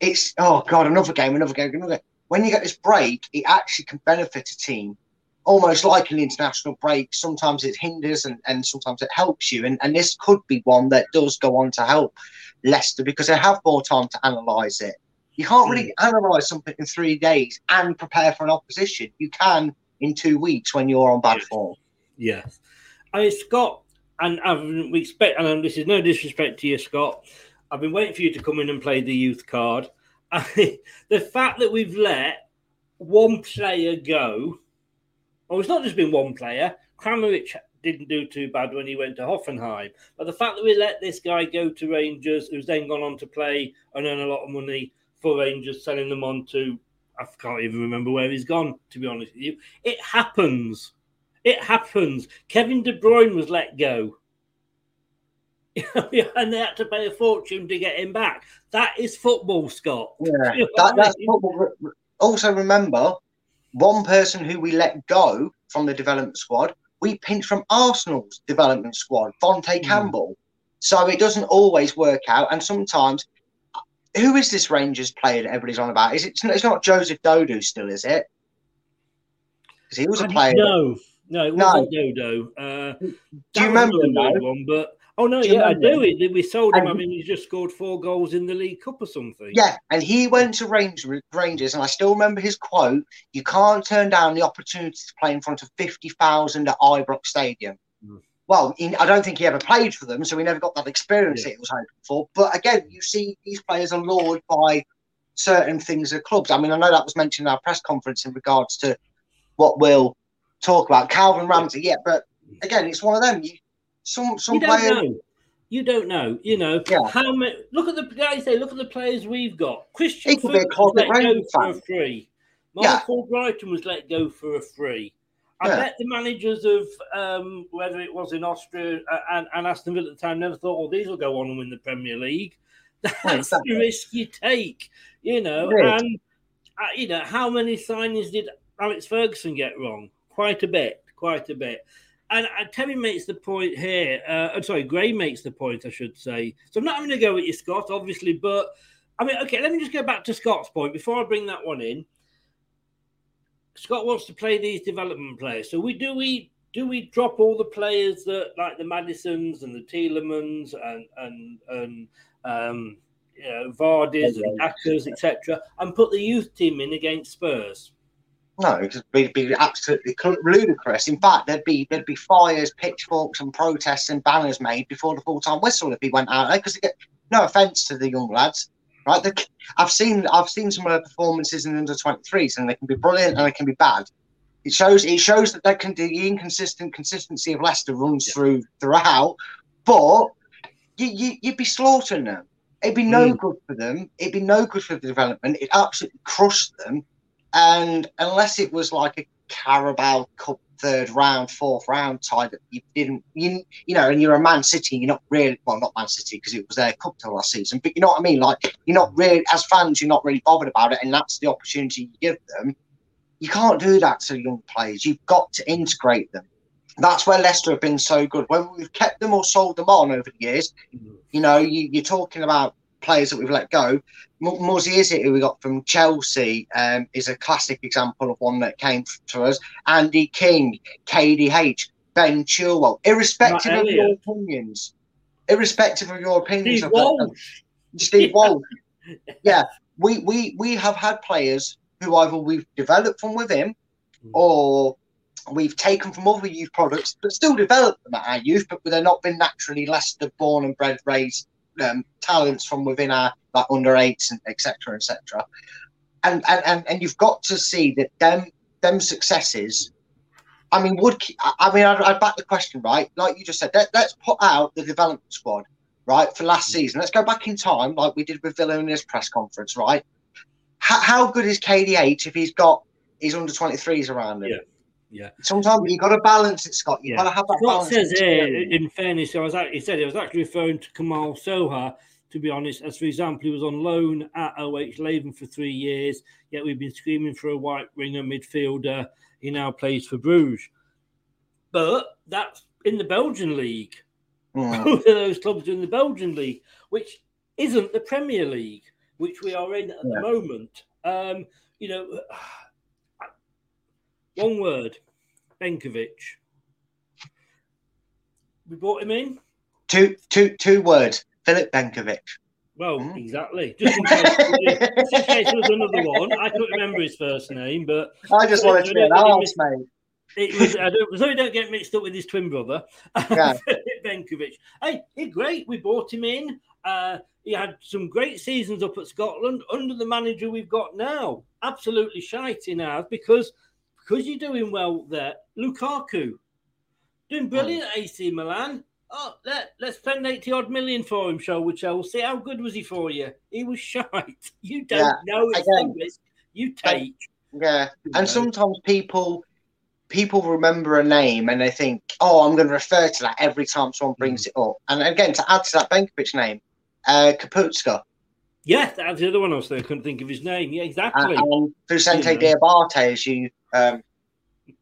it's oh god, another game, another game, another. Game. When you get this break, it actually can benefit a team, almost like an international break. Sometimes it hinders and, and sometimes it helps you, and and this could be one that does go on to help Leicester because they have more time to analyse it. You can't really hmm. analyse something in three days and prepare for an opposition. You can in two weeks when you're on bad form. Yes. And mean, Scott, and I've, we expect, and this is no disrespect to you, Scott. I've been waiting for you to come in and play the youth card. The fact that we've let one player go, well, it's not just been one player. Kramaric didn't do too bad when he went to Hoffenheim, but the fact that we let this guy go to Rangers, who's then gone on to play and earn a lot of money for Rangers, selling them on to I can't even remember where he's gone, to be honest with you. It happens. It happens. Kevin De Bruyne was let go. *laughs* and they had to pay a fortune to get him back. That is football, Scott. Yeah, *laughs* You know that, I that's mean? football. Also, remember one person who we let go from the development squad, we pinched from Arsenal's development squad, Vontae Campbell. So it doesn't always work out, and sometimes. Who is this Rangers player that everybody's on about? Is it? It's not Joseph Dodoo still, is it? Because he was a player. No, no, it No. wasn't Dodoo. Uh, Do you remember him, one, but oh no, Do yeah, I do. We, we sold him. And- I mean, he's just scored four goals in the League Cup or something. Yeah, and he went to Rangers, Rangers, and I still remember his quote: "You can't turn down the opportunity to play in front of fifty thousand at Ibrox Stadium." Hmm. Well, he, I don't think he ever played for them, so he never got that experience that he was hoping for. But again, you see, these players are lured by certain things at clubs. I mean, I know that was mentioned in our press conference in regards to what we'll talk about. Calvin Ramsay, yeah, but hmm. again, it's one of them. You, some some you don't players. know. You don't know. You know how many. Look at the. Like I say, look at the players we've got. Christian He could be a Fuchs was let go Rangers for a fan. free. Yeah. Brighton was let go for a free. I Yeah. bet the managers of um, whether it was in Austria uh, and, and Aston Villa at the time never thought, "Well, these will go on and win the Premier League." *laughs* That's the risk you take, you know. Is. And uh, you know how many signings did Alex Ferguson get wrong? Quite a bit, quite a bit. And uh, Terry makes the point here. Uh, I'm sorry, Gray makes the point, I should say. So I'm not having to go with you, Scott, obviously, but I mean, okay, let me just go back to Scott's point before I bring that one in. Scott wants to play these development players. So we do we do we drop all the players that like the Maddisons and the Tielemans and and and um, you know, Vardys and Dackers, etc., and put the youth team in against Spurs? No, it'd be, be absolutely ludicrous. In fact, there'd be there'd be fires, pitchforks, and protests and banners made before the full time whistle if he went out there. Because no offence to the young lads, right? They, I've seen I've seen some of their performances in the under twenty threes, and they can be brilliant and they can be bad. It shows it shows that they can the inconsistent consistency of Leicester runs through throughout, but you, you you'd be slaughtering them. It'd be no Mm. good for them. It'd be no good for the development. It'd absolutely crushed them. And unless it was like a Carabao Cup third round, fourth round tie that you didn't, you you know, and you're a Man City, you're not really well, not Man City because it was their cup till last season, but you know what I mean. Like you're not really, as fans, you're not really bothered about it, and that's the opportunity you give them. You can't do that to young players. You've got to integrate them. That's where Leicester have been so good. When we've kept them or sold them on over the years, mm. you know, you, you're talking about players that we've let go. M- Muzzy Izzet who we got from Chelsea um, is a classic example of one that came to us. Andy King, KDH, Ben Chilwell, irrespective of your opinions, irrespective of your opinions, Steve of Walsh. Steve *laughs* Walsh. Yeah, we, we we have had players who either we've developed from within or we've taken from other youth products, but still developed them at our youth, but they've not been naturally Leicester born and bred, raised um, talents from within our like under eights and etc. etc. And, and and and you've got to see that them them successes. I mean, would I mean I'd, I'd back the question right? Like you just said, let, let's put out the development squad right for last season. Let's go back in time, like we did with Villa in his press conference, right? How, how good is KDH if he's got his under 23s around him? Yeah. Yeah. Sometimes you've got to balance it, Scott. You've got to have that Scott balance. says here, in fairness, I was he said he was actually referring to Kamal Sowah, to be honest, as for example, he was on loan at OH Leuven for three years, yet we've been screaming for a white winger midfielder. He now plays for Bruges. But that's in the Belgian league. Mm. *laughs* Both of those clubs are in the Belgian league, which isn't the Premier League, which we are in at the moment. Um, you know, one word, Benkovic. We brought him in. Two, two, two words. Philip Benkovic. Well, exactly. Just in, case, just in case there was another one, I couldn't remember his first name, but I just wanted to be an arse, mate. It was. I don't, so he don't get mixed up with his twin brother, *laughs* Yeah. Philip Benkovic. Hey, he's great. We brought him in. Uh, he had some great seasons up at Scotland under the manager we've got now. Absolutely shite in ours because because you're doing well there. Lukaku doing brilliant at AC Milan. Oh, let, let's spend 80 odd million for him, shall we, Chelsea? How good was he for you? He was shite. *laughs* You don't Yeah, know it's again. risk you take. Yeah, and sometimes people people remember a name and they think, "Oh, I'm going to refer to that every time someone brings it up." And again, to add to that Benkovic name, uh, Kapustka Yeah, that's the other one I was saying. I couldn't think of his name. Yeah, exactly. and, and Fousseni You know. Diabate, as you um,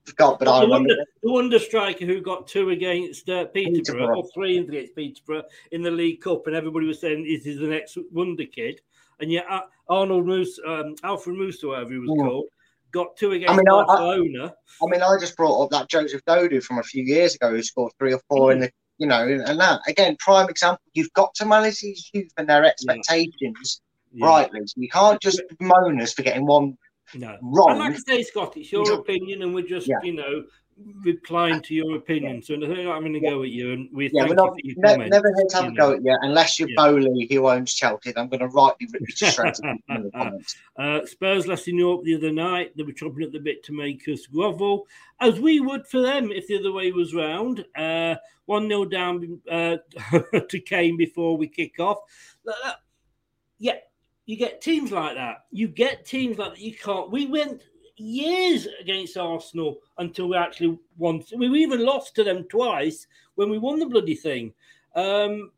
forgot, but I the, remember. wonder, the wonder striker who got two against uh, Peterborough, Peterborough. or three against Peterborough in the League Cup, and everybody was saying, "Is the next wonder kid?" And yet, uh, Arnold Moose, um, Alfred Moose, or whatever he was Mm. called, got two against I mean, I- I- Barcelona. I mean, I just brought up that Joseph Dodoo from a few years ago who scored three or four in the, you know, and that again, prime example. You've got to manage these youth and their expectations Yeah. rightly. So you can't just moan us for getting one No. wrong. And like I say, Scott, it's your opinion, and we're just, Yeah. you know, replying to your opinion. So I'm going to a go at you, and we Yeah, thank we're not, you for your ne- never here to have a go at you unless you're Yeah. Boehly who owns Chelsea. I'm going to rightly rip you to *laughs* shreds in the comments. Uh, Spurs lesson Europe the other night. They were chopping at the bit to make us grovel, as we would for them if the other way was round. Uh, 1 0 down uh, *laughs* to Kane before we kick off. Yeah, you get teams like that. You get teams like that. You can't. We went years against Arsenal until we actually won. We even lost to them twice when we won the bloody thing. Um,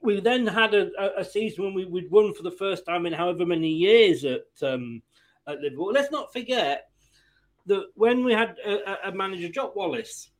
we then had a, a, season when we, we'd won for the first time in however many years at um, at Liverpool. Let's not forget that when we had a- a manager, Jock Wallace,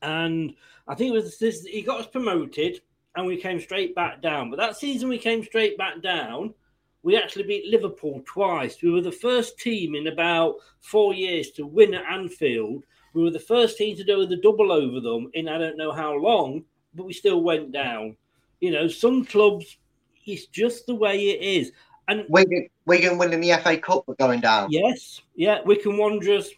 and I think it was this, he got us promoted and we came straight back down. But that season we came straight back down, we actually beat Liverpool twice. We were the first team in about four years to win at Anfield. We were the first team to do the double over them in I don't know how long, but we still went down. You know, some clubs, it's just the way it is. And Wigan, Wigan winning the FA Cup but going down. Yes, yeah, Wigan Wanderers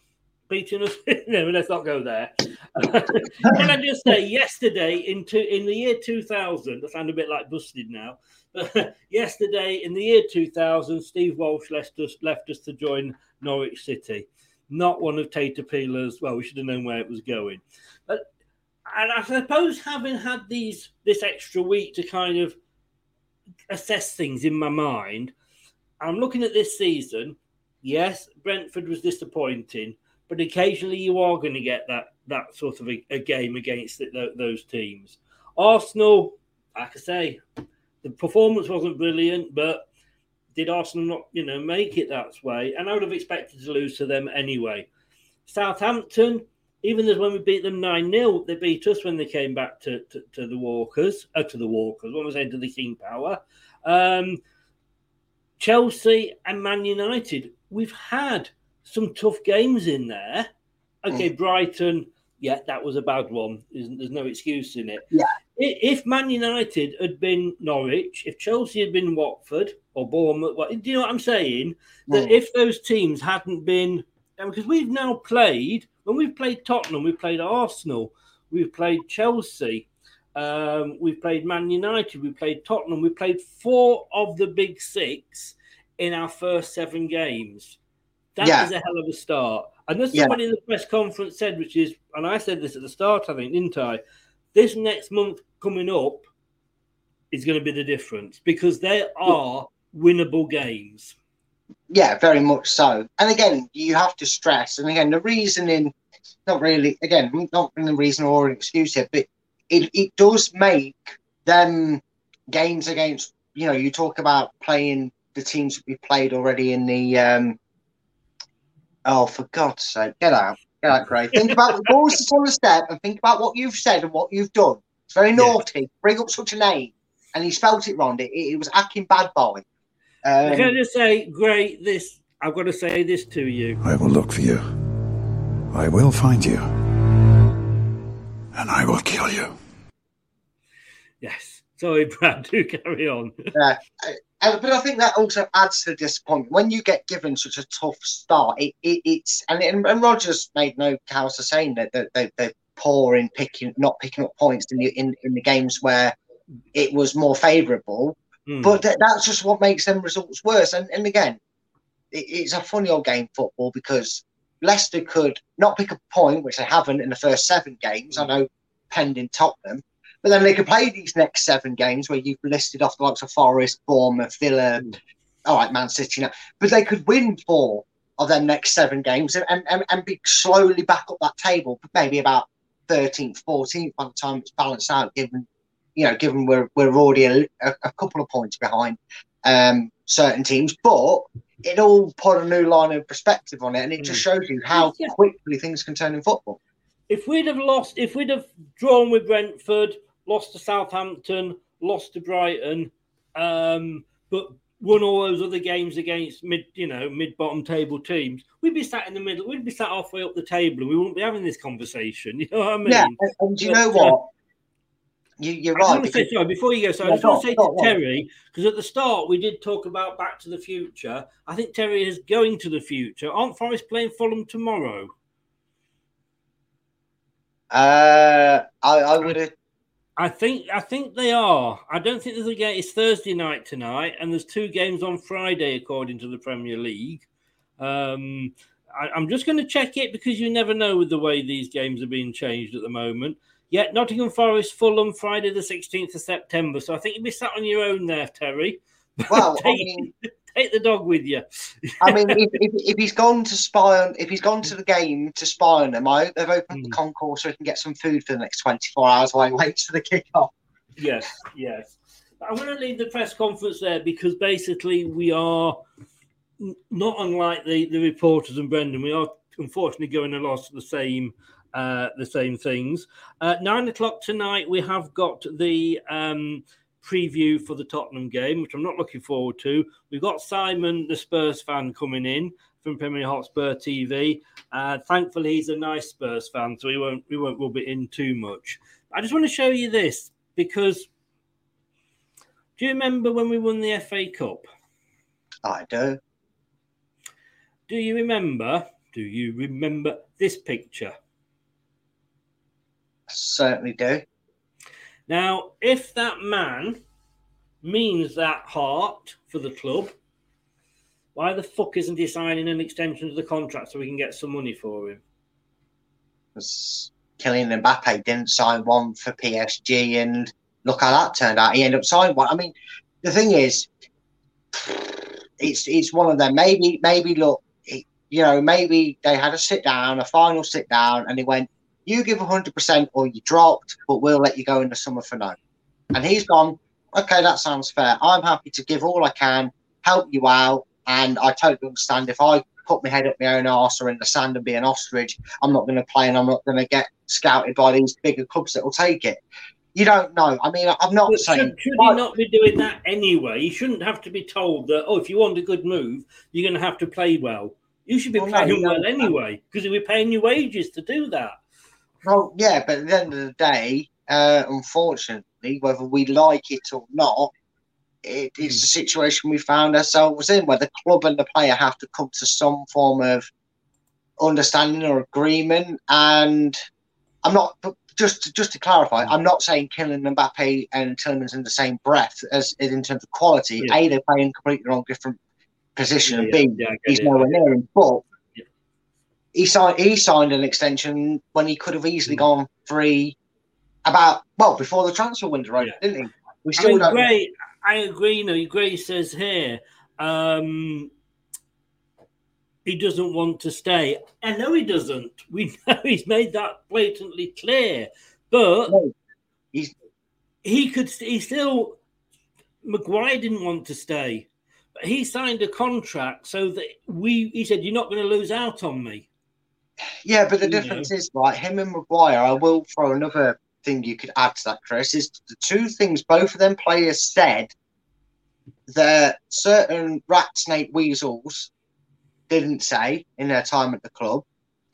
beating us. *laughs* no, let's not go there. *laughs* Can I just say, yesterday in two, in the year 2000, I sound a bit like busted now. But *laughs* yesterday in the year 2000, Steve Walsh left us left us to join Norwich City. Not one of Tater Peeler's. Well, we should have known where it was going. But and I suppose having had these this extra week to kind of assess things in my mind, I'm looking at this season. Yes, Brentford was disappointing, but occasionally you are going to get that that sort of a, a game against those teams. Arsenal, like I say, the performance wasn't brilliant, but did Arsenal not, you know, make it that way? And I would have expected to lose to them anyway. Southampton, even as when we beat them 9 0, they beat us when they came back to, to, to the Walkers, uh, to the Walkers, what was I saying, to the King Power. Um, Chelsea and Man United, we've had some tough games in there. Okay, Brighton, yeah, that was a bad one. There's, there's no excuse in it. Yeah. If Man United had been Norwich, if Chelsea had been Watford or Bournemouth, what, do you know what I'm saying? That Mm. if those teams hadn't been, because we've now played, when we've played Tottenham, we've played Arsenal, we've played Chelsea, Um, we've played Man United. We played Tottenham. We played four of the big six in our first seven games. That Yeah. is a hell of a start. And as Yeah. somebody in the press conference said, which is, and I said this at the start, I think, didn't I? This next month coming up is going to be the difference because they are winnable games. Yeah, very much so. And again, you have to stress, and again, the reasoning, not really, again, not really the reason or an excuse here, but it, it does make them games against, you know, you talk about playing the teams that we played already in the, um, oh, for God's sake, get out, get out, Gray. Think about the balls just on the step and think about what you've said and what you've done. It's very naughty. Bring up such a name. And he spelt it wrong. It, it was Akin Bad Boy. Um, Can I just say, great, this, I've got to say this to you. I will look for you. I will find you. And I will kill you. Yes. Sorry, Brad, *laughs* do carry on. Yeah, uh, but I think that also adds to the disappointment when you get given such a tough start. It, it it's and, and and Rodgers made no cows to saying that that they, they're poor in picking not picking up points in the in, in the games where it was more favourable. Hmm. But that, that's just what makes them results worse. And and again, it, it's a funny old game football because Leicester could not pick a point, which they haven't in the first seven games. I know pending Tottenham. But then they could play these next seven games where you've listed off the likes of Forest, Bournemouth, Villa, all right, Man City now. But they could win four of their next seven games and, and, and be slowly back up that table, maybe about 13th, 14th by the time it's balanced out, given you know, given we're we're already a, a, a couple of points behind um, certain teams. But it all put a new line of perspective on it, and it just shows you how quickly things can turn in football. if we'd have lost, if we'd have drawn with Brentford, lost to Southampton, lost to Brighton, um, but won all those other games against mid, you know, mid-bottom table teams, we'd be sat in the middle. We'd be sat halfway up the table, and we wouldn't be having this conversation. *laughs* You know what I mean? Yeah, and, and do you But, know uh, what? You, you're I right. to say, sorry, before you go, so I Yeah, just want to say to. Terry, because at the start we did talk about Back to the Future. I think Terry is going to the future. Aren't Forest playing Fulham tomorrow? Uh, I, I would have. I think I think they are. I don't think there's a game. It's Thursday night tonight, and there's two games on Friday according to the Premier League. Um, I, I'm just going to check it because you never know with the way these games are being changed at the moment. Yet Nottingham Forest, Fulham, Friday the 16th of September. So I think you'll be sat on your own there, Terry. *laughs* Well, I mean, take the dog with you. I mean, if, if, if he's gone to spy on, if he's gone to the game to spy on them, I hope they've opened Hmm. the concourse so he can get some food for the next 24 hours while he waits for the kick-off. Yes, yes. I'm going to leave the press conference there because basically we are not unlike the, the reporters and Brendan. We are unfortunately going a lot of the same uh, the same things. Uh, nine o'clock tonight, we have got the um, preview for the Tottenham game, which I'm not looking forward to. We've got Simon, the Spurs fan, coming in from Premier Hotspur TV. Uh, thankfully, he's a nice Spurs fan, so we won't we won't rub it in too much. I just want to show you this because do you remember when we won the FA Cup? I do. Do you remember? Do you remember this picture? Certainly do. Now, if that man means that heart for the club, why the fuck isn't he signing an extension to the contract so we can get some money for him? Because Kylian Mbappe didn't sign one for PSG, and look how that turned out. He ended up signing one. I mean, the thing is, it's it's one of them. Maybe maybe look, you know, maybe they had a sit down, a final sit down, and he went, "You give hundred percent, or you dropped, but we'll let you go in the summer for no." And he's gone. Okay, that sounds fair. I'm happy to give all I can, help you out, and I totally understand if I put my head up my own arse or in the sand and be an ostrich, I'm not going to play and I'm not going to get scouted by these bigger clubs that will take it. You don't know. I mean, I'm not But saying. should, should he not be doing that anyway? He shouldn't have to be told that, oh, if you want a good move, you're going to have to play well. You should be Well, playing you well anyway because we're paying you wages to do that. Well, yeah, but at the end of the day, uh, unfortunately, whether we like it or not, it, it's the situation we found ourselves in where the club and the player have to come to some form of understanding or agreement. And I'm not, just just to clarify, I'm not saying Kylian Mbappe and Tielemans in the same breath as in terms of quality. Yeah. A, they play in completely wrong different position, Yeah, and B, yeah, he's nowhere near him. But he signed he signed an extension when he could have easily gone free about well before the transfer window, right? Didn't he? We I still don't. Gray, I agree. No, Gray says here um, he doesn't want to stay. I know he doesn't. *laughs* We know he's made that blatantly clear. But he's he could. He still. Maguire didn't want to stay, but he signed a contract so that we. He said, "You're not going to lose out on me." Yeah, but the You know. difference is, like him and Maguire, I will throw another thing you could add to that, Chris, is the two things both of them players said that certain rat snake weasels didn't say in their time at the club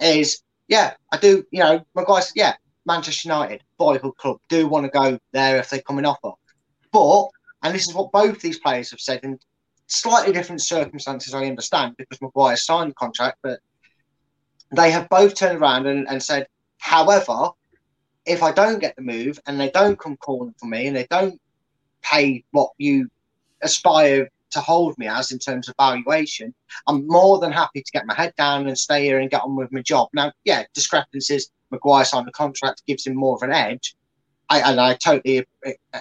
is, yeah, I do, you know, Maguire said, yeah, Manchester United, boyhood club, do want to go there if they come in offer. But, and this is what both these players have said in slightly different circumstances, I understand, because Maguire signed the contract, but they have both turned around and, and said, however, if I don't get the move and they don't come calling for me and they don't pay what you aspire to hold me as in terms of valuation, I'm more than happy to get my head down and stay here and get on with my job. Now, yeah, discrepancies. Maguire signed the contract, gives him more of an edge. I, and I totally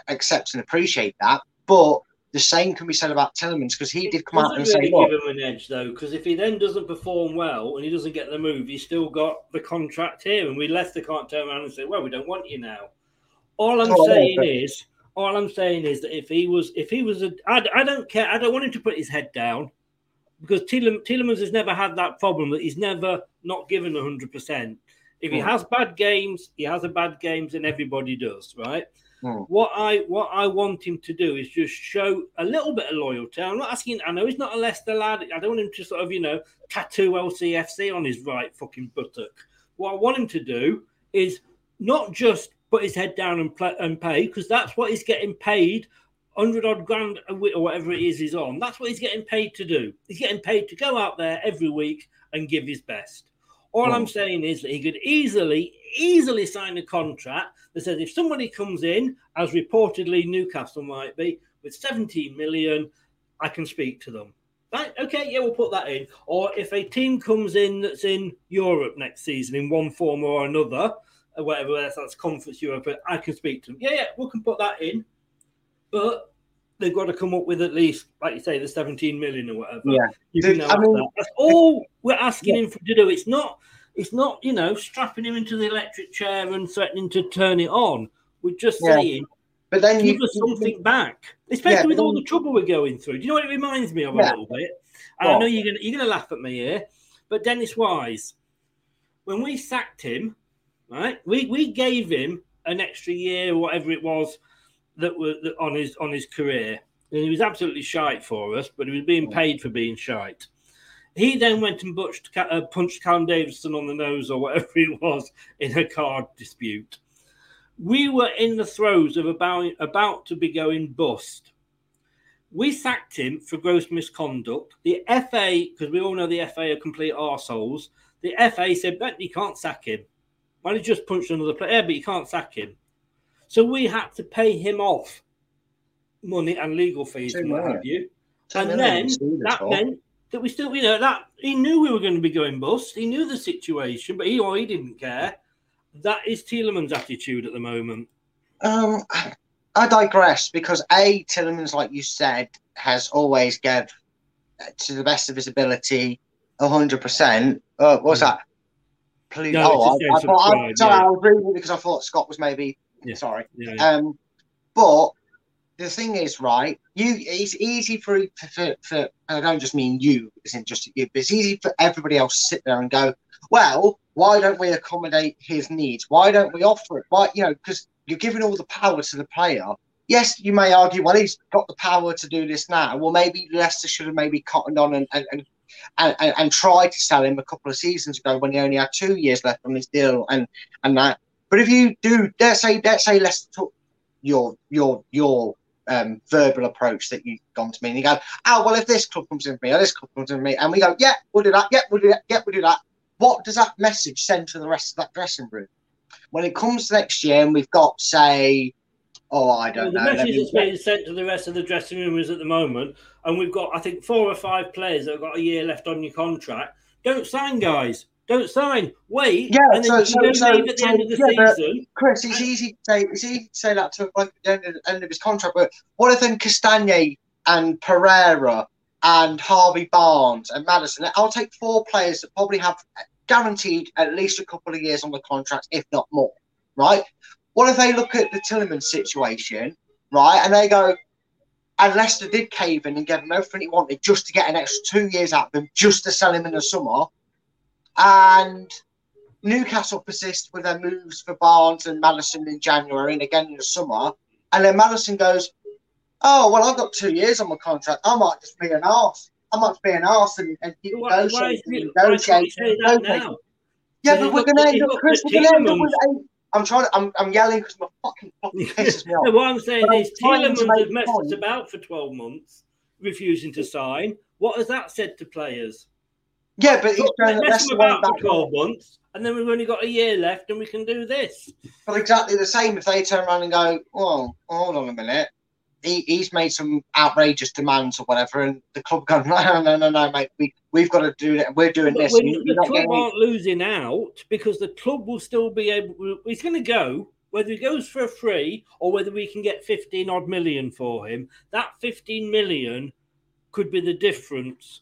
accept and appreciate that. But the same can be said about Tielemans because he did come out and say, really look, give him an edge though, because if he then doesn't perform well and he doesn't get the move, he's still got the contract here, and we Leicester can't turn around and say, "Well, we don't want you now." All I'm Oh, saying is, all I'm saying is that if he was, if he was a, I, I don't care, I don't want him to put his head down because Tielemans has never had that problem that he's never not given hundred percent. If he Hmm. has bad games, he has a bad games, and everybody does, right? Hmm. What I what I want him to do is just show a little bit of loyalty. I'm not asking. I know he's not a Leicester lad. I don't want him to sort of you know tattoo LCFC on his right fucking buttock. What I want him to do is not just put his head down and play, and pay because that's what he's getting paid. Hundred odd grand or whatever it is he's on. That's what he's getting paid to do. He's getting paid to go out there every week and give his best. All I'm saying is that he could easily, easily sign a contract that says if somebody comes in, as reportedly Newcastle might be, with 17 million, I can speak to them. Right? Okay, yeah, we'll put that in. Or if a team comes in that's in Europe next season in one form or another, or whatever else that's Conference Europe, I can speak to them. Yeah, yeah, we can put that in. But they've got to come up with at least, like you say, the 17 million or whatever. Yeah. You Dude, can I mean- that. That's all we're asking him for to do. It's not, it's not, you know, strapping him into the electric chair and threatening to turn it on. We're just Yeah. saying, but then give you, us something back, especially Yeah, with but all the trouble we're going through. Do you know what it reminds me of a little bit? And I What? know you're gonna you're gonna laugh at me here, but Dennis Wise, when we sacked him, right? We we gave him an extra year, or whatever it was, that were that on his on his career, and he was absolutely shite for us, but he was being paid for being shite. He then went and punched, Ca- uh, punched Callum Davidson on the nose or whatever it was in a card dispute. We were in the throes of about about to be going bust. We sacked him for gross misconduct. The FA, because we all know the FA are complete arseholes, the FA said, "Bet you can't sack him. Why don't just punch another player? But you can't sack him. So we had to pay him off money and legal fees Two and what have you. And then that meant that we still, you know, that he knew we were going to be going bust. He knew the situation, but he or he didn't care. That is Tielemans' attitude at the moment. Um, I digress because a Tielemans, like you said, has always gave uh, to the best of his ability, hundred percent. Uh, what's that? Please, No, oh, I, I thought, I, sorry, yeah. I with you because I thought Scott was maybe Yeah. sorry. Yeah. Um, but the thing is, right? You, it's easy for for, for, I don't just mean you, isn't just you, but it's easy for everybody else to sit there and go, well, why don't we accommodate his needs? Why don't we offer it? Why, you know, because you're giving all the power to the player. Yes, you may argue, well, he's got the power to do this now. Well, maybe Leicester should have maybe cottoned on and and, and and, and, and tried to sell him a couple of seasons ago when he only had two years left on his deal and and that. But if you do, let's say, let's say, let's talk your your your um, verbal approach that you've gone to me, and you go, oh well, if this club comes in for me, or this club comes in for me, and we go, yeah, we'll do that, yeah, we'll do that, yeah, we'll do that. What does that message send to the rest of that dressing room? when it comes to next year, and we've got say, oh, I don't the know. let message me- that's being sent to the rest of the dressing room is at the moment, and we've got, I think, four or five players that have got a year left on your contract. Don't sign, guys. Don't sign. Wait. Yeah, and then so, you so, so, at the so- end of the yeah, season. Chris, it's easy to say it's easy to say that to like the end of, end of his contract, but what if then Castagne and Pereira and Harvey Barnes and Maddison? I'll take four players that probably have guaranteed at least a couple of years on the contract, if not more. Right? What if they look at the Tielemans situation, right, and they go, and Leicester did cave in and give him everything he wanted just to get an extra two years out of him, just to sell him in the summer, and Newcastle persist with their moves for Barnes and Maddison in January and again in the summer. And then Maddison goes, Oh, well, I've got two years on my contract. I might just be an arse. I might be an arse and, and keep why negotiating. you- and why say negotiating, negotiating. Yeah, but we're going to end up, Chris, we're going to end up with eight. I'm trying to, I'm, I'm yelling because my fucking *laughs* fucking pisses me off. No, what I'm saying But is Tielemans has messed us about for 12 months, refusing to sign. What has that said to players? Yeah, but he's Look, going mess that's them one about back 12 months, and then we've only got a year left, and we can do this. But exactly the same if they turn around and go, "Oh, hold on a minute, he, he's made some outrageous demands or whatever," and the club go, "No, *laughs* no, no, no, no, mate, we we've got to do it. We're doing But this. When the not club getting... aren't losing out because the club will still be able. He's going to go whether he goes for a free or whether we can get fifteen odd million for him. That fifteen million could be the difference,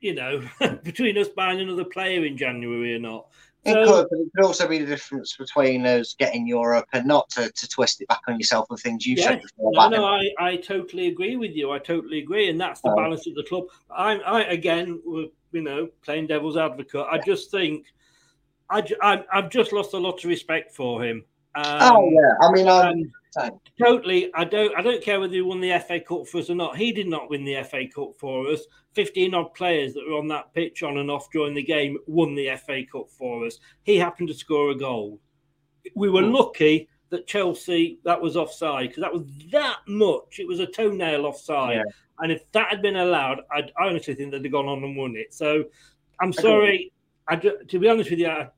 you know, *laughs* between us buying another player in January or not. It So- could, but it could also be the difference between us getting Europe and not to, to twist it back on yourself and things you've said before. No, no. I, I totally agree with you. I totally agree, and that's the Oh. balance of the club. I'm, I again, you know, playing devil's advocate. I just think, I, I I've just lost a lot of respect for him. Um, oh yeah, I mean, I'm totally. I don't. I don't care whether he won the FA Cup for us or not. He did not win the FA Cup for us. Fifteen odd players that were on that pitch on and off during the game won the FA Cup for us. He happened to score a goal. We were hmm. lucky that Chelsea that was offside because that was that much. It was a toenail offside, Yeah. and if that had been allowed, I'd, I honestly think they'd have gone on and won it. So I'm sorry. I, to be honest with you, I,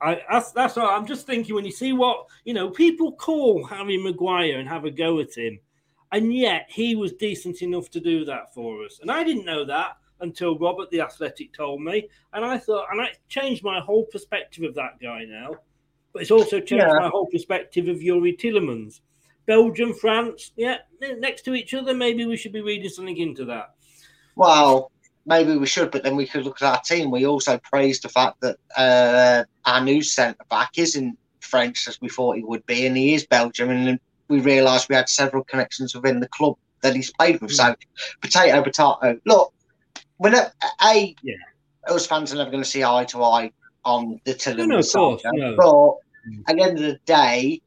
I, that's that's all. I'm just thinking when you see what you know, people call Harry Maguire and have a go at him, and yet he was decent enough to do that for us. And I didn't know that until Robert the Athletic told me, and I thought, and I changed my whole perspective of that guy now. But it's also changed Yeah. my whole perspective of Youri Tielemans. Belgium, France, yeah, next to each other. Maybe we should be reading something into that. Well, maybe we should, but then we could look at our team. We also praised the fact that uh, our new centre back isn't French as we thought he would be, and he is Belgium. And we realised we had several connections within the club that he's played with. Hmm. So, potato, potato. Look, when a, a Yeah. us fans are never going to see eye to eye on the Tielemans no, of course, no. but hmm. at the end of the day,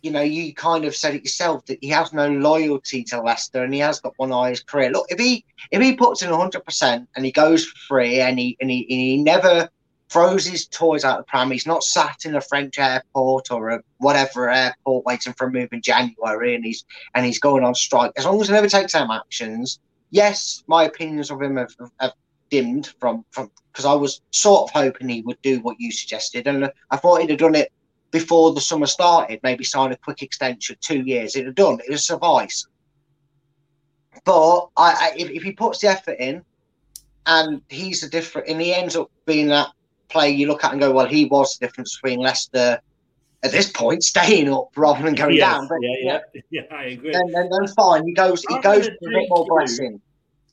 you know, you kind of said it yourself that he has no loyalty to Leicester and he has got one eye on his career. Look, if he if he puts in hundred percent and he goes for free and he and he, and he never throws his toys out the pram, he's not sat in a French airport or a whatever airport waiting for a move in January and he's and he's going on strike. As long as he never takes them actions, yes, my opinions of him have, have dimmed from from because I was sort of hoping he would do what you suggested, and I thought he'd have done it before the summer started. Maybe sign a quick extension, two years. It'd have done. It'd have sufficed. But I, I if, if he puts the effort in, and he's a different, and he ends up being that player you look at and go, well, he was the difference between Leicester at this point staying up rather than going Yes, down. But yeah, yeah, yeah, *laughs* I agree. Then, then, then fine. He goes. He I'm goes gonna for a bit more blessing.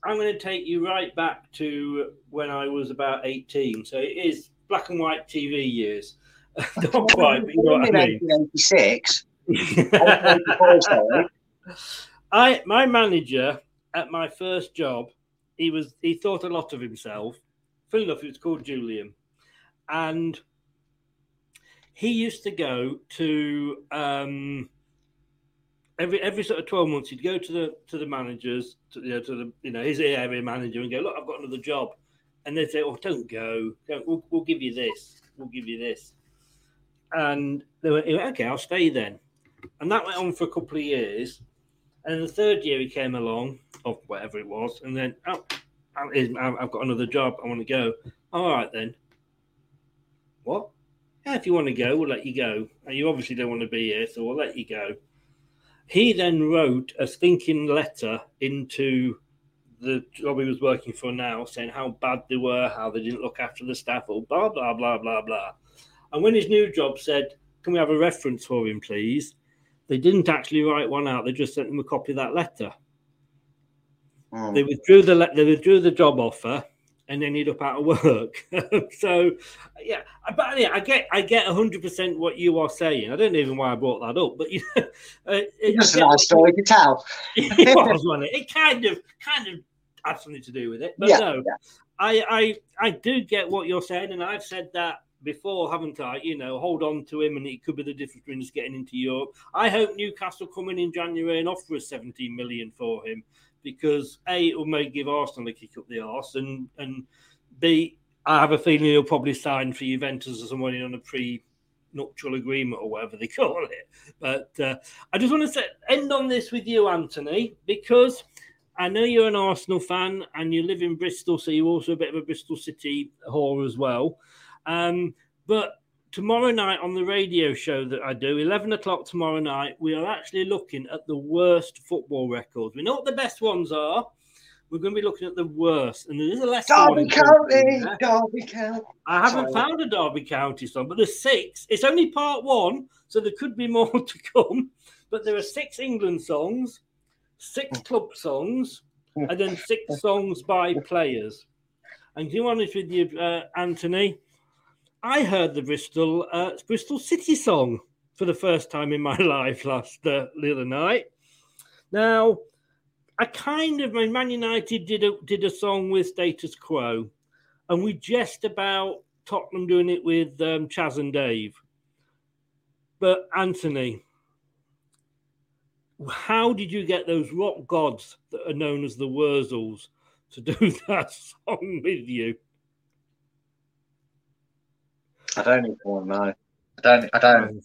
I'm going to take you right back to when I was about 18. So it is black and white TV years. *laughs* Not quite, but you know what I mean. 1986. *laughs* I my manager at my first job, he was he thought a lot of himself. Full enough, he was called Julian, and he used to go to um, every every sort of twelve months. He'd go to the to the managers, to, you know, to the you know his area manager, and go, look, I've got another job, and they'd say, oh, don't go, don't, we'll, we'll give you this, we'll give you this, and they went, okay, I'll stay then, and that went on for a couple of years. And the third year he came along, or whatever it was, and then oh, I've got another job. I want to go. All right then. What? yeah, if you want to go, we'll let you go. And you obviously don't want to be here, so we'll let you go. He then wrote a stinking letter into the job he was working for now, saying how bad they were, how they didn't look after the staff, or blah, blah, blah, blah, blah. And when his new job said, Can we have a reference for him, please? They didn't actually write one out, they just sent him a copy of that letter. Oh. They withdrew the le- they withdrew the job offer, and then he'd up out of work. *laughs* so, yeah, but yeah, I get I get hundred percent what you are saying. I don't even know why I brought that up, but you know, *laughs* uh, it, Just I a nice story to tell. *laughs* it was, wasn't it? It kind of kind of had something to do with it, but Yeah, no, I I I do get what you're saying, and I've said that before, haven't I? You know, hold on to him, and it could be the difference between us getting into Europe. I hope Newcastle come in in January and offer us 17 million for him because a it will make give Arsenal a kick up the arse, and and b I have a feeling he'll probably sign for Juventus or somebody on a pre nuptial agreement or whatever they *laughs* call it. But uh, I just want to say, end on this with you, Anthony, because I know you're an Arsenal fan and you live in Bristol, so you're also a bit of a Bristol City whore as well. Um, but tomorrow night on the radio show that I do, 11 o'clock tomorrow night, we are actually looking at the worst football records. We know what the best ones are. We're going to be looking at the worst. And there is a Leicester Derby County. Derby County. I haven't Sorry. found a Derby County song, but there's six. It's only part one, so there could be *laughs* more to come. But there are six England songs, six club songs, and then six songs by players. And to be honest with you, uh, Anthony, I heard the Bristol uh, Bristol City song for the first time in my *laughs* life last uh, the other night. Now, I kind of, Man United did a did a song with Status Quo, and we just about Tottenham doing it with um, Chas and Dave. But Anthony, how did you get those rock gods that are known as the Wurzels to do *laughs* that song with you? I don't even want to know. I don't. I don't.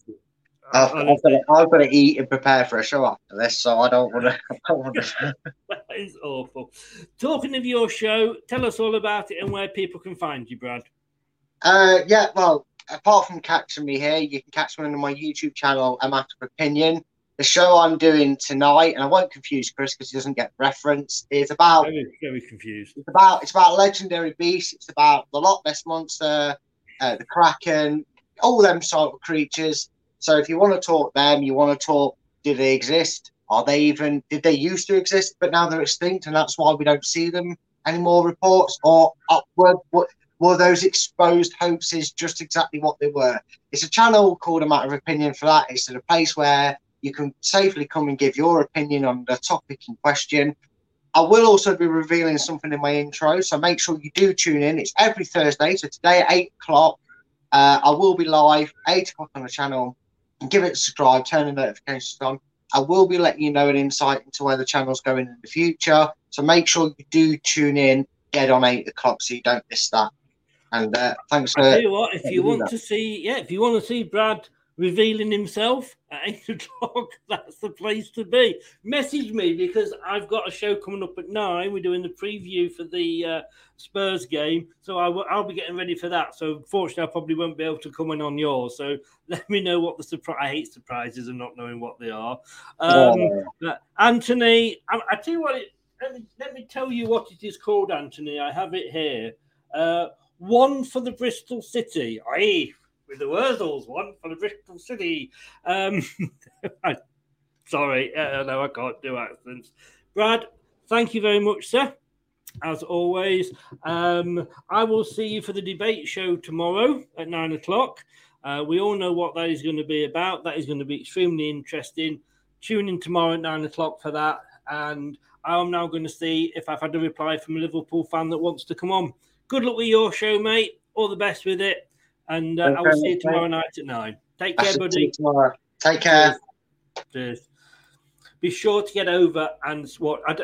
I've, I've, got to, I've got to eat and prepare for a show after this, so I don't want to. *laughs* I don't want to. *laughs* That is awful. Talking of your show, tell us all about it and where people can find you, Brad. Uh, yeah, well, apart from catching me here, you can catch me on my YouTube channel, A Matter of Opinion. The show I'm doing tonight, and I won't confuse Chris because he doesn't get referenced, is about Very, very confused. it's about it's about legendary beasts. It's about the Loch Ness monster, uh, the Kraken, all them sort of creatures. So if you want to talk them, you want to talk, did they exist? Are they even? Did they used to exist, but now they're extinct, and that's why we don't see them anymore? Reports or were, were were those exposed hoaxes just exactly what they were? It's a channel called A Matter of Opinion for that. It's a place where you can safely come and give your opinion on the topic in question. I will also be revealing something in my intro, so make sure you do tune in. It's every Thursday, so today at eight o'clock, uh, I will be live eight o'clock on the channel. Give it a subscribe, turn the notifications on. I will be letting you know an insight into where the channel's going in the future. So make sure you do tune in, get on eight o'clock, so you don't miss that. And uh, thanks for. I tell you what, if you want that. to see, yeah, if you want to see Brad revealing himself at *laughs* eight o'clock, that's the place to be. Message me because I've got a show coming up at nine. We're doing the preview for the uh, Spurs game, so I will, be getting ready for that. So, unfortunately, I probably won't be able to come in on yours. So, *laughs* let me know what the surprise. I hate surprises and not knowing what they are. Um, Yeah. Anthony, I, I tell you what. It, let me, let me tell you what it is called, Anthony. I have it here. Uh, one for the Bristol City. Aye, with the Wurzels. One for the Bristol City. Um, *laughs* I- sorry, uh, no, I can't do accents. Brad, thank you very much, sir. As always, um, I will see you for the debate show tomorrow at nine o'clock. Uh, we all know what that is going to be about. That is going to be extremely interesting. Tune in tomorrow at nine o'clock for that. And I'm now going to see if I've had a reply from a Liverpool fan that wants to come on. Good luck with your show, mate. All the best with it. And uh, I will see you tomorrow night at nine. Take care, buddy. tomorrow. Take care. Cheers. Be sure to get over and what I'd,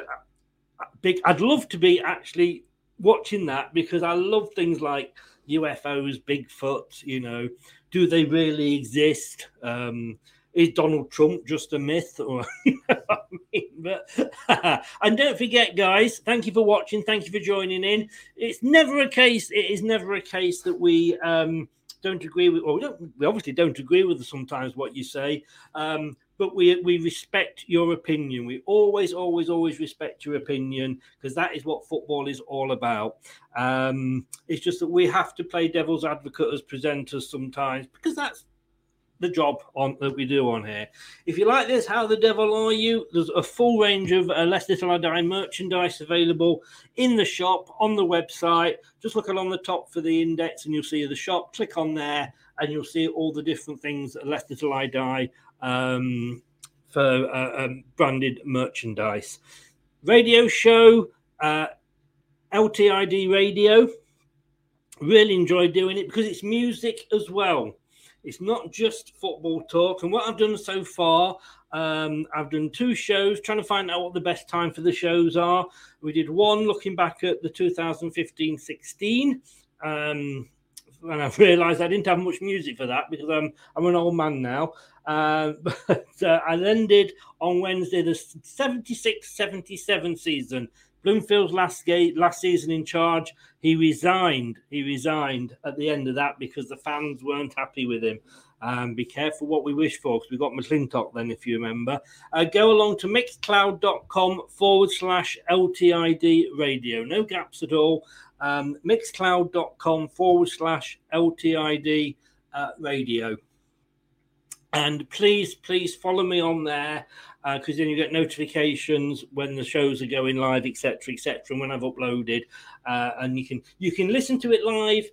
big. I'd love to be actually watching that because I love things like UFOs, Bigfoot. You know, do they really exist? Um, is Donald Trump just a myth? Or you know I mean? But *laughs* and don't forget, guys. Thank you for watching. Thank you for joining in. It's never a case. It is never a case that we um, don't agree with, or we, don't, we obviously don't agree with sometimes what you say, um, but we we respect your opinion. We always, always, always respect your opinion because that is what football is all about. Um, it's just that we have to play devil's advocate as presenters sometimes because that's the job on that we do on here. If you like this, how the devil are you? There's a full range of uh, Leicester Till I Die merchandise available in the shop on the website. Just look along the top for the index, and you'll see the shop. Click on there, and you'll see all the different things that Leicester Till I Die um, for uh, um, branded merchandise. Radio show, uh, LTID radio. Really enjoy doing it because it's music as well. It's not just football talk. And what I've done so far, um, I've done two shows trying to find out what the best time for the shows are. We did one looking back at the 2015 16. Um, and I *laughs* realised I didn't have much music for that because I'm I'm an old man now. Uh, *laughs* but uh, I then did on Wednesday the 76 77 season. Bloomfield's last game, last season in charge, he resigned. He resigned at the end of that because the fans weren't happy with him. Um, be careful what we wish for because we got McLintock then, if you remember. Uh, go along to mixcloud.com forward slash LTID radio. No gaps at all. Um, mixcloud.com forward slash LTID uh, radio. And please, please follow me on there because uh, then you get notifications when the shows are going live, etc., etc. And when I've uploaded, uh, and you can you can listen to it live.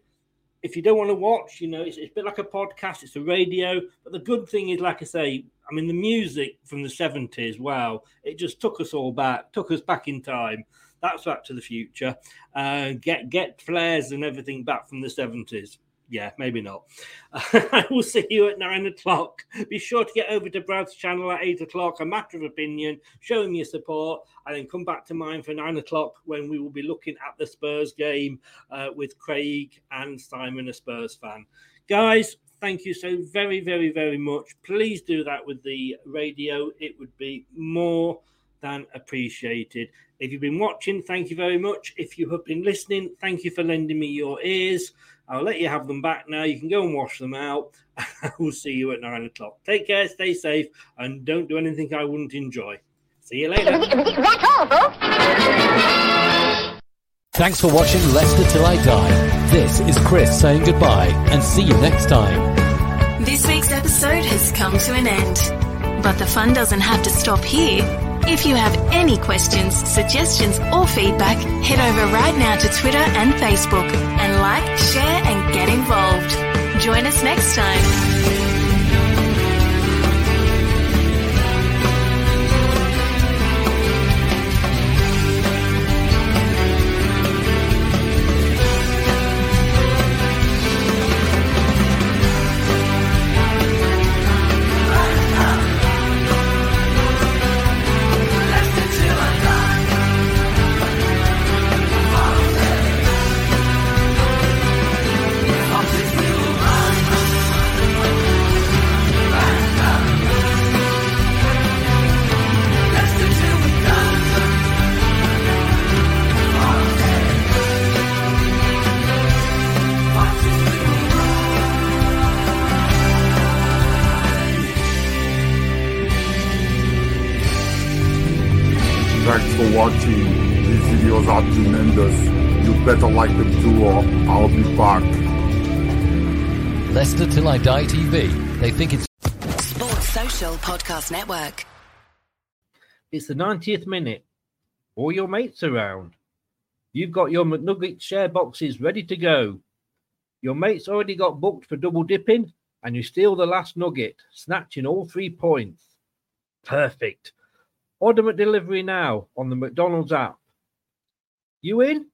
If you don't want to watch, you know, it's, it's a bit like a podcast. It's a radio, but the good thing is, like I say, I mean, the music from the seventies. Wow, it just took us all back, took us back in time. That's Back to the Future. Uh, get get flares and everything back from the seventies yeah, maybe not. *laughs* I will see you at nine o'clock. Be sure to get over to Brad's channel at eight o'clock, a matter of opinion, show him your support, and then come back to mine for nine o'clock when we will be looking at the Spurs game uh, with Craig and Simon, a Spurs fan. Guys, thank you so very, very, very much. Please do that with the radio. It would be more than appreciated. If you've been watching, thank you very much. If you have been listening, thank you for lending me your ears. I'll let you have them back now. You can go and wash them out. *laughs* we'll see you at nine o'clock. Take care, stay safe, and don't do anything I wouldn't enjoy. See you later. *laughs* Thanks for watching Leicester Till I Die. This is Chris saying goodbye and see you next time. This week's episode has come to an end. But the fun doesn't have to stop here. If you have any questions, suggestions, or feedback, head over right now to Twitter and Facebook and like, share, and get involved. Join us next time. These videos are tremendous. You better like them too or I'll be back. Leicester Till I Die TV. They think it's Sports Social Podcast Network. It's the 90th minute. All your mates around. You've got your McNugget share boxes ready to go. Your mates already got booked for double dipping, and you steal the last nugget, snatching all three points. Perfect. Order McDelivery now on the McDonald's app. You in?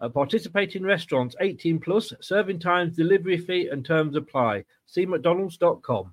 At participating restaurants 18 plus, serving times, delivery fee, and terms apply. See McDonald's.com.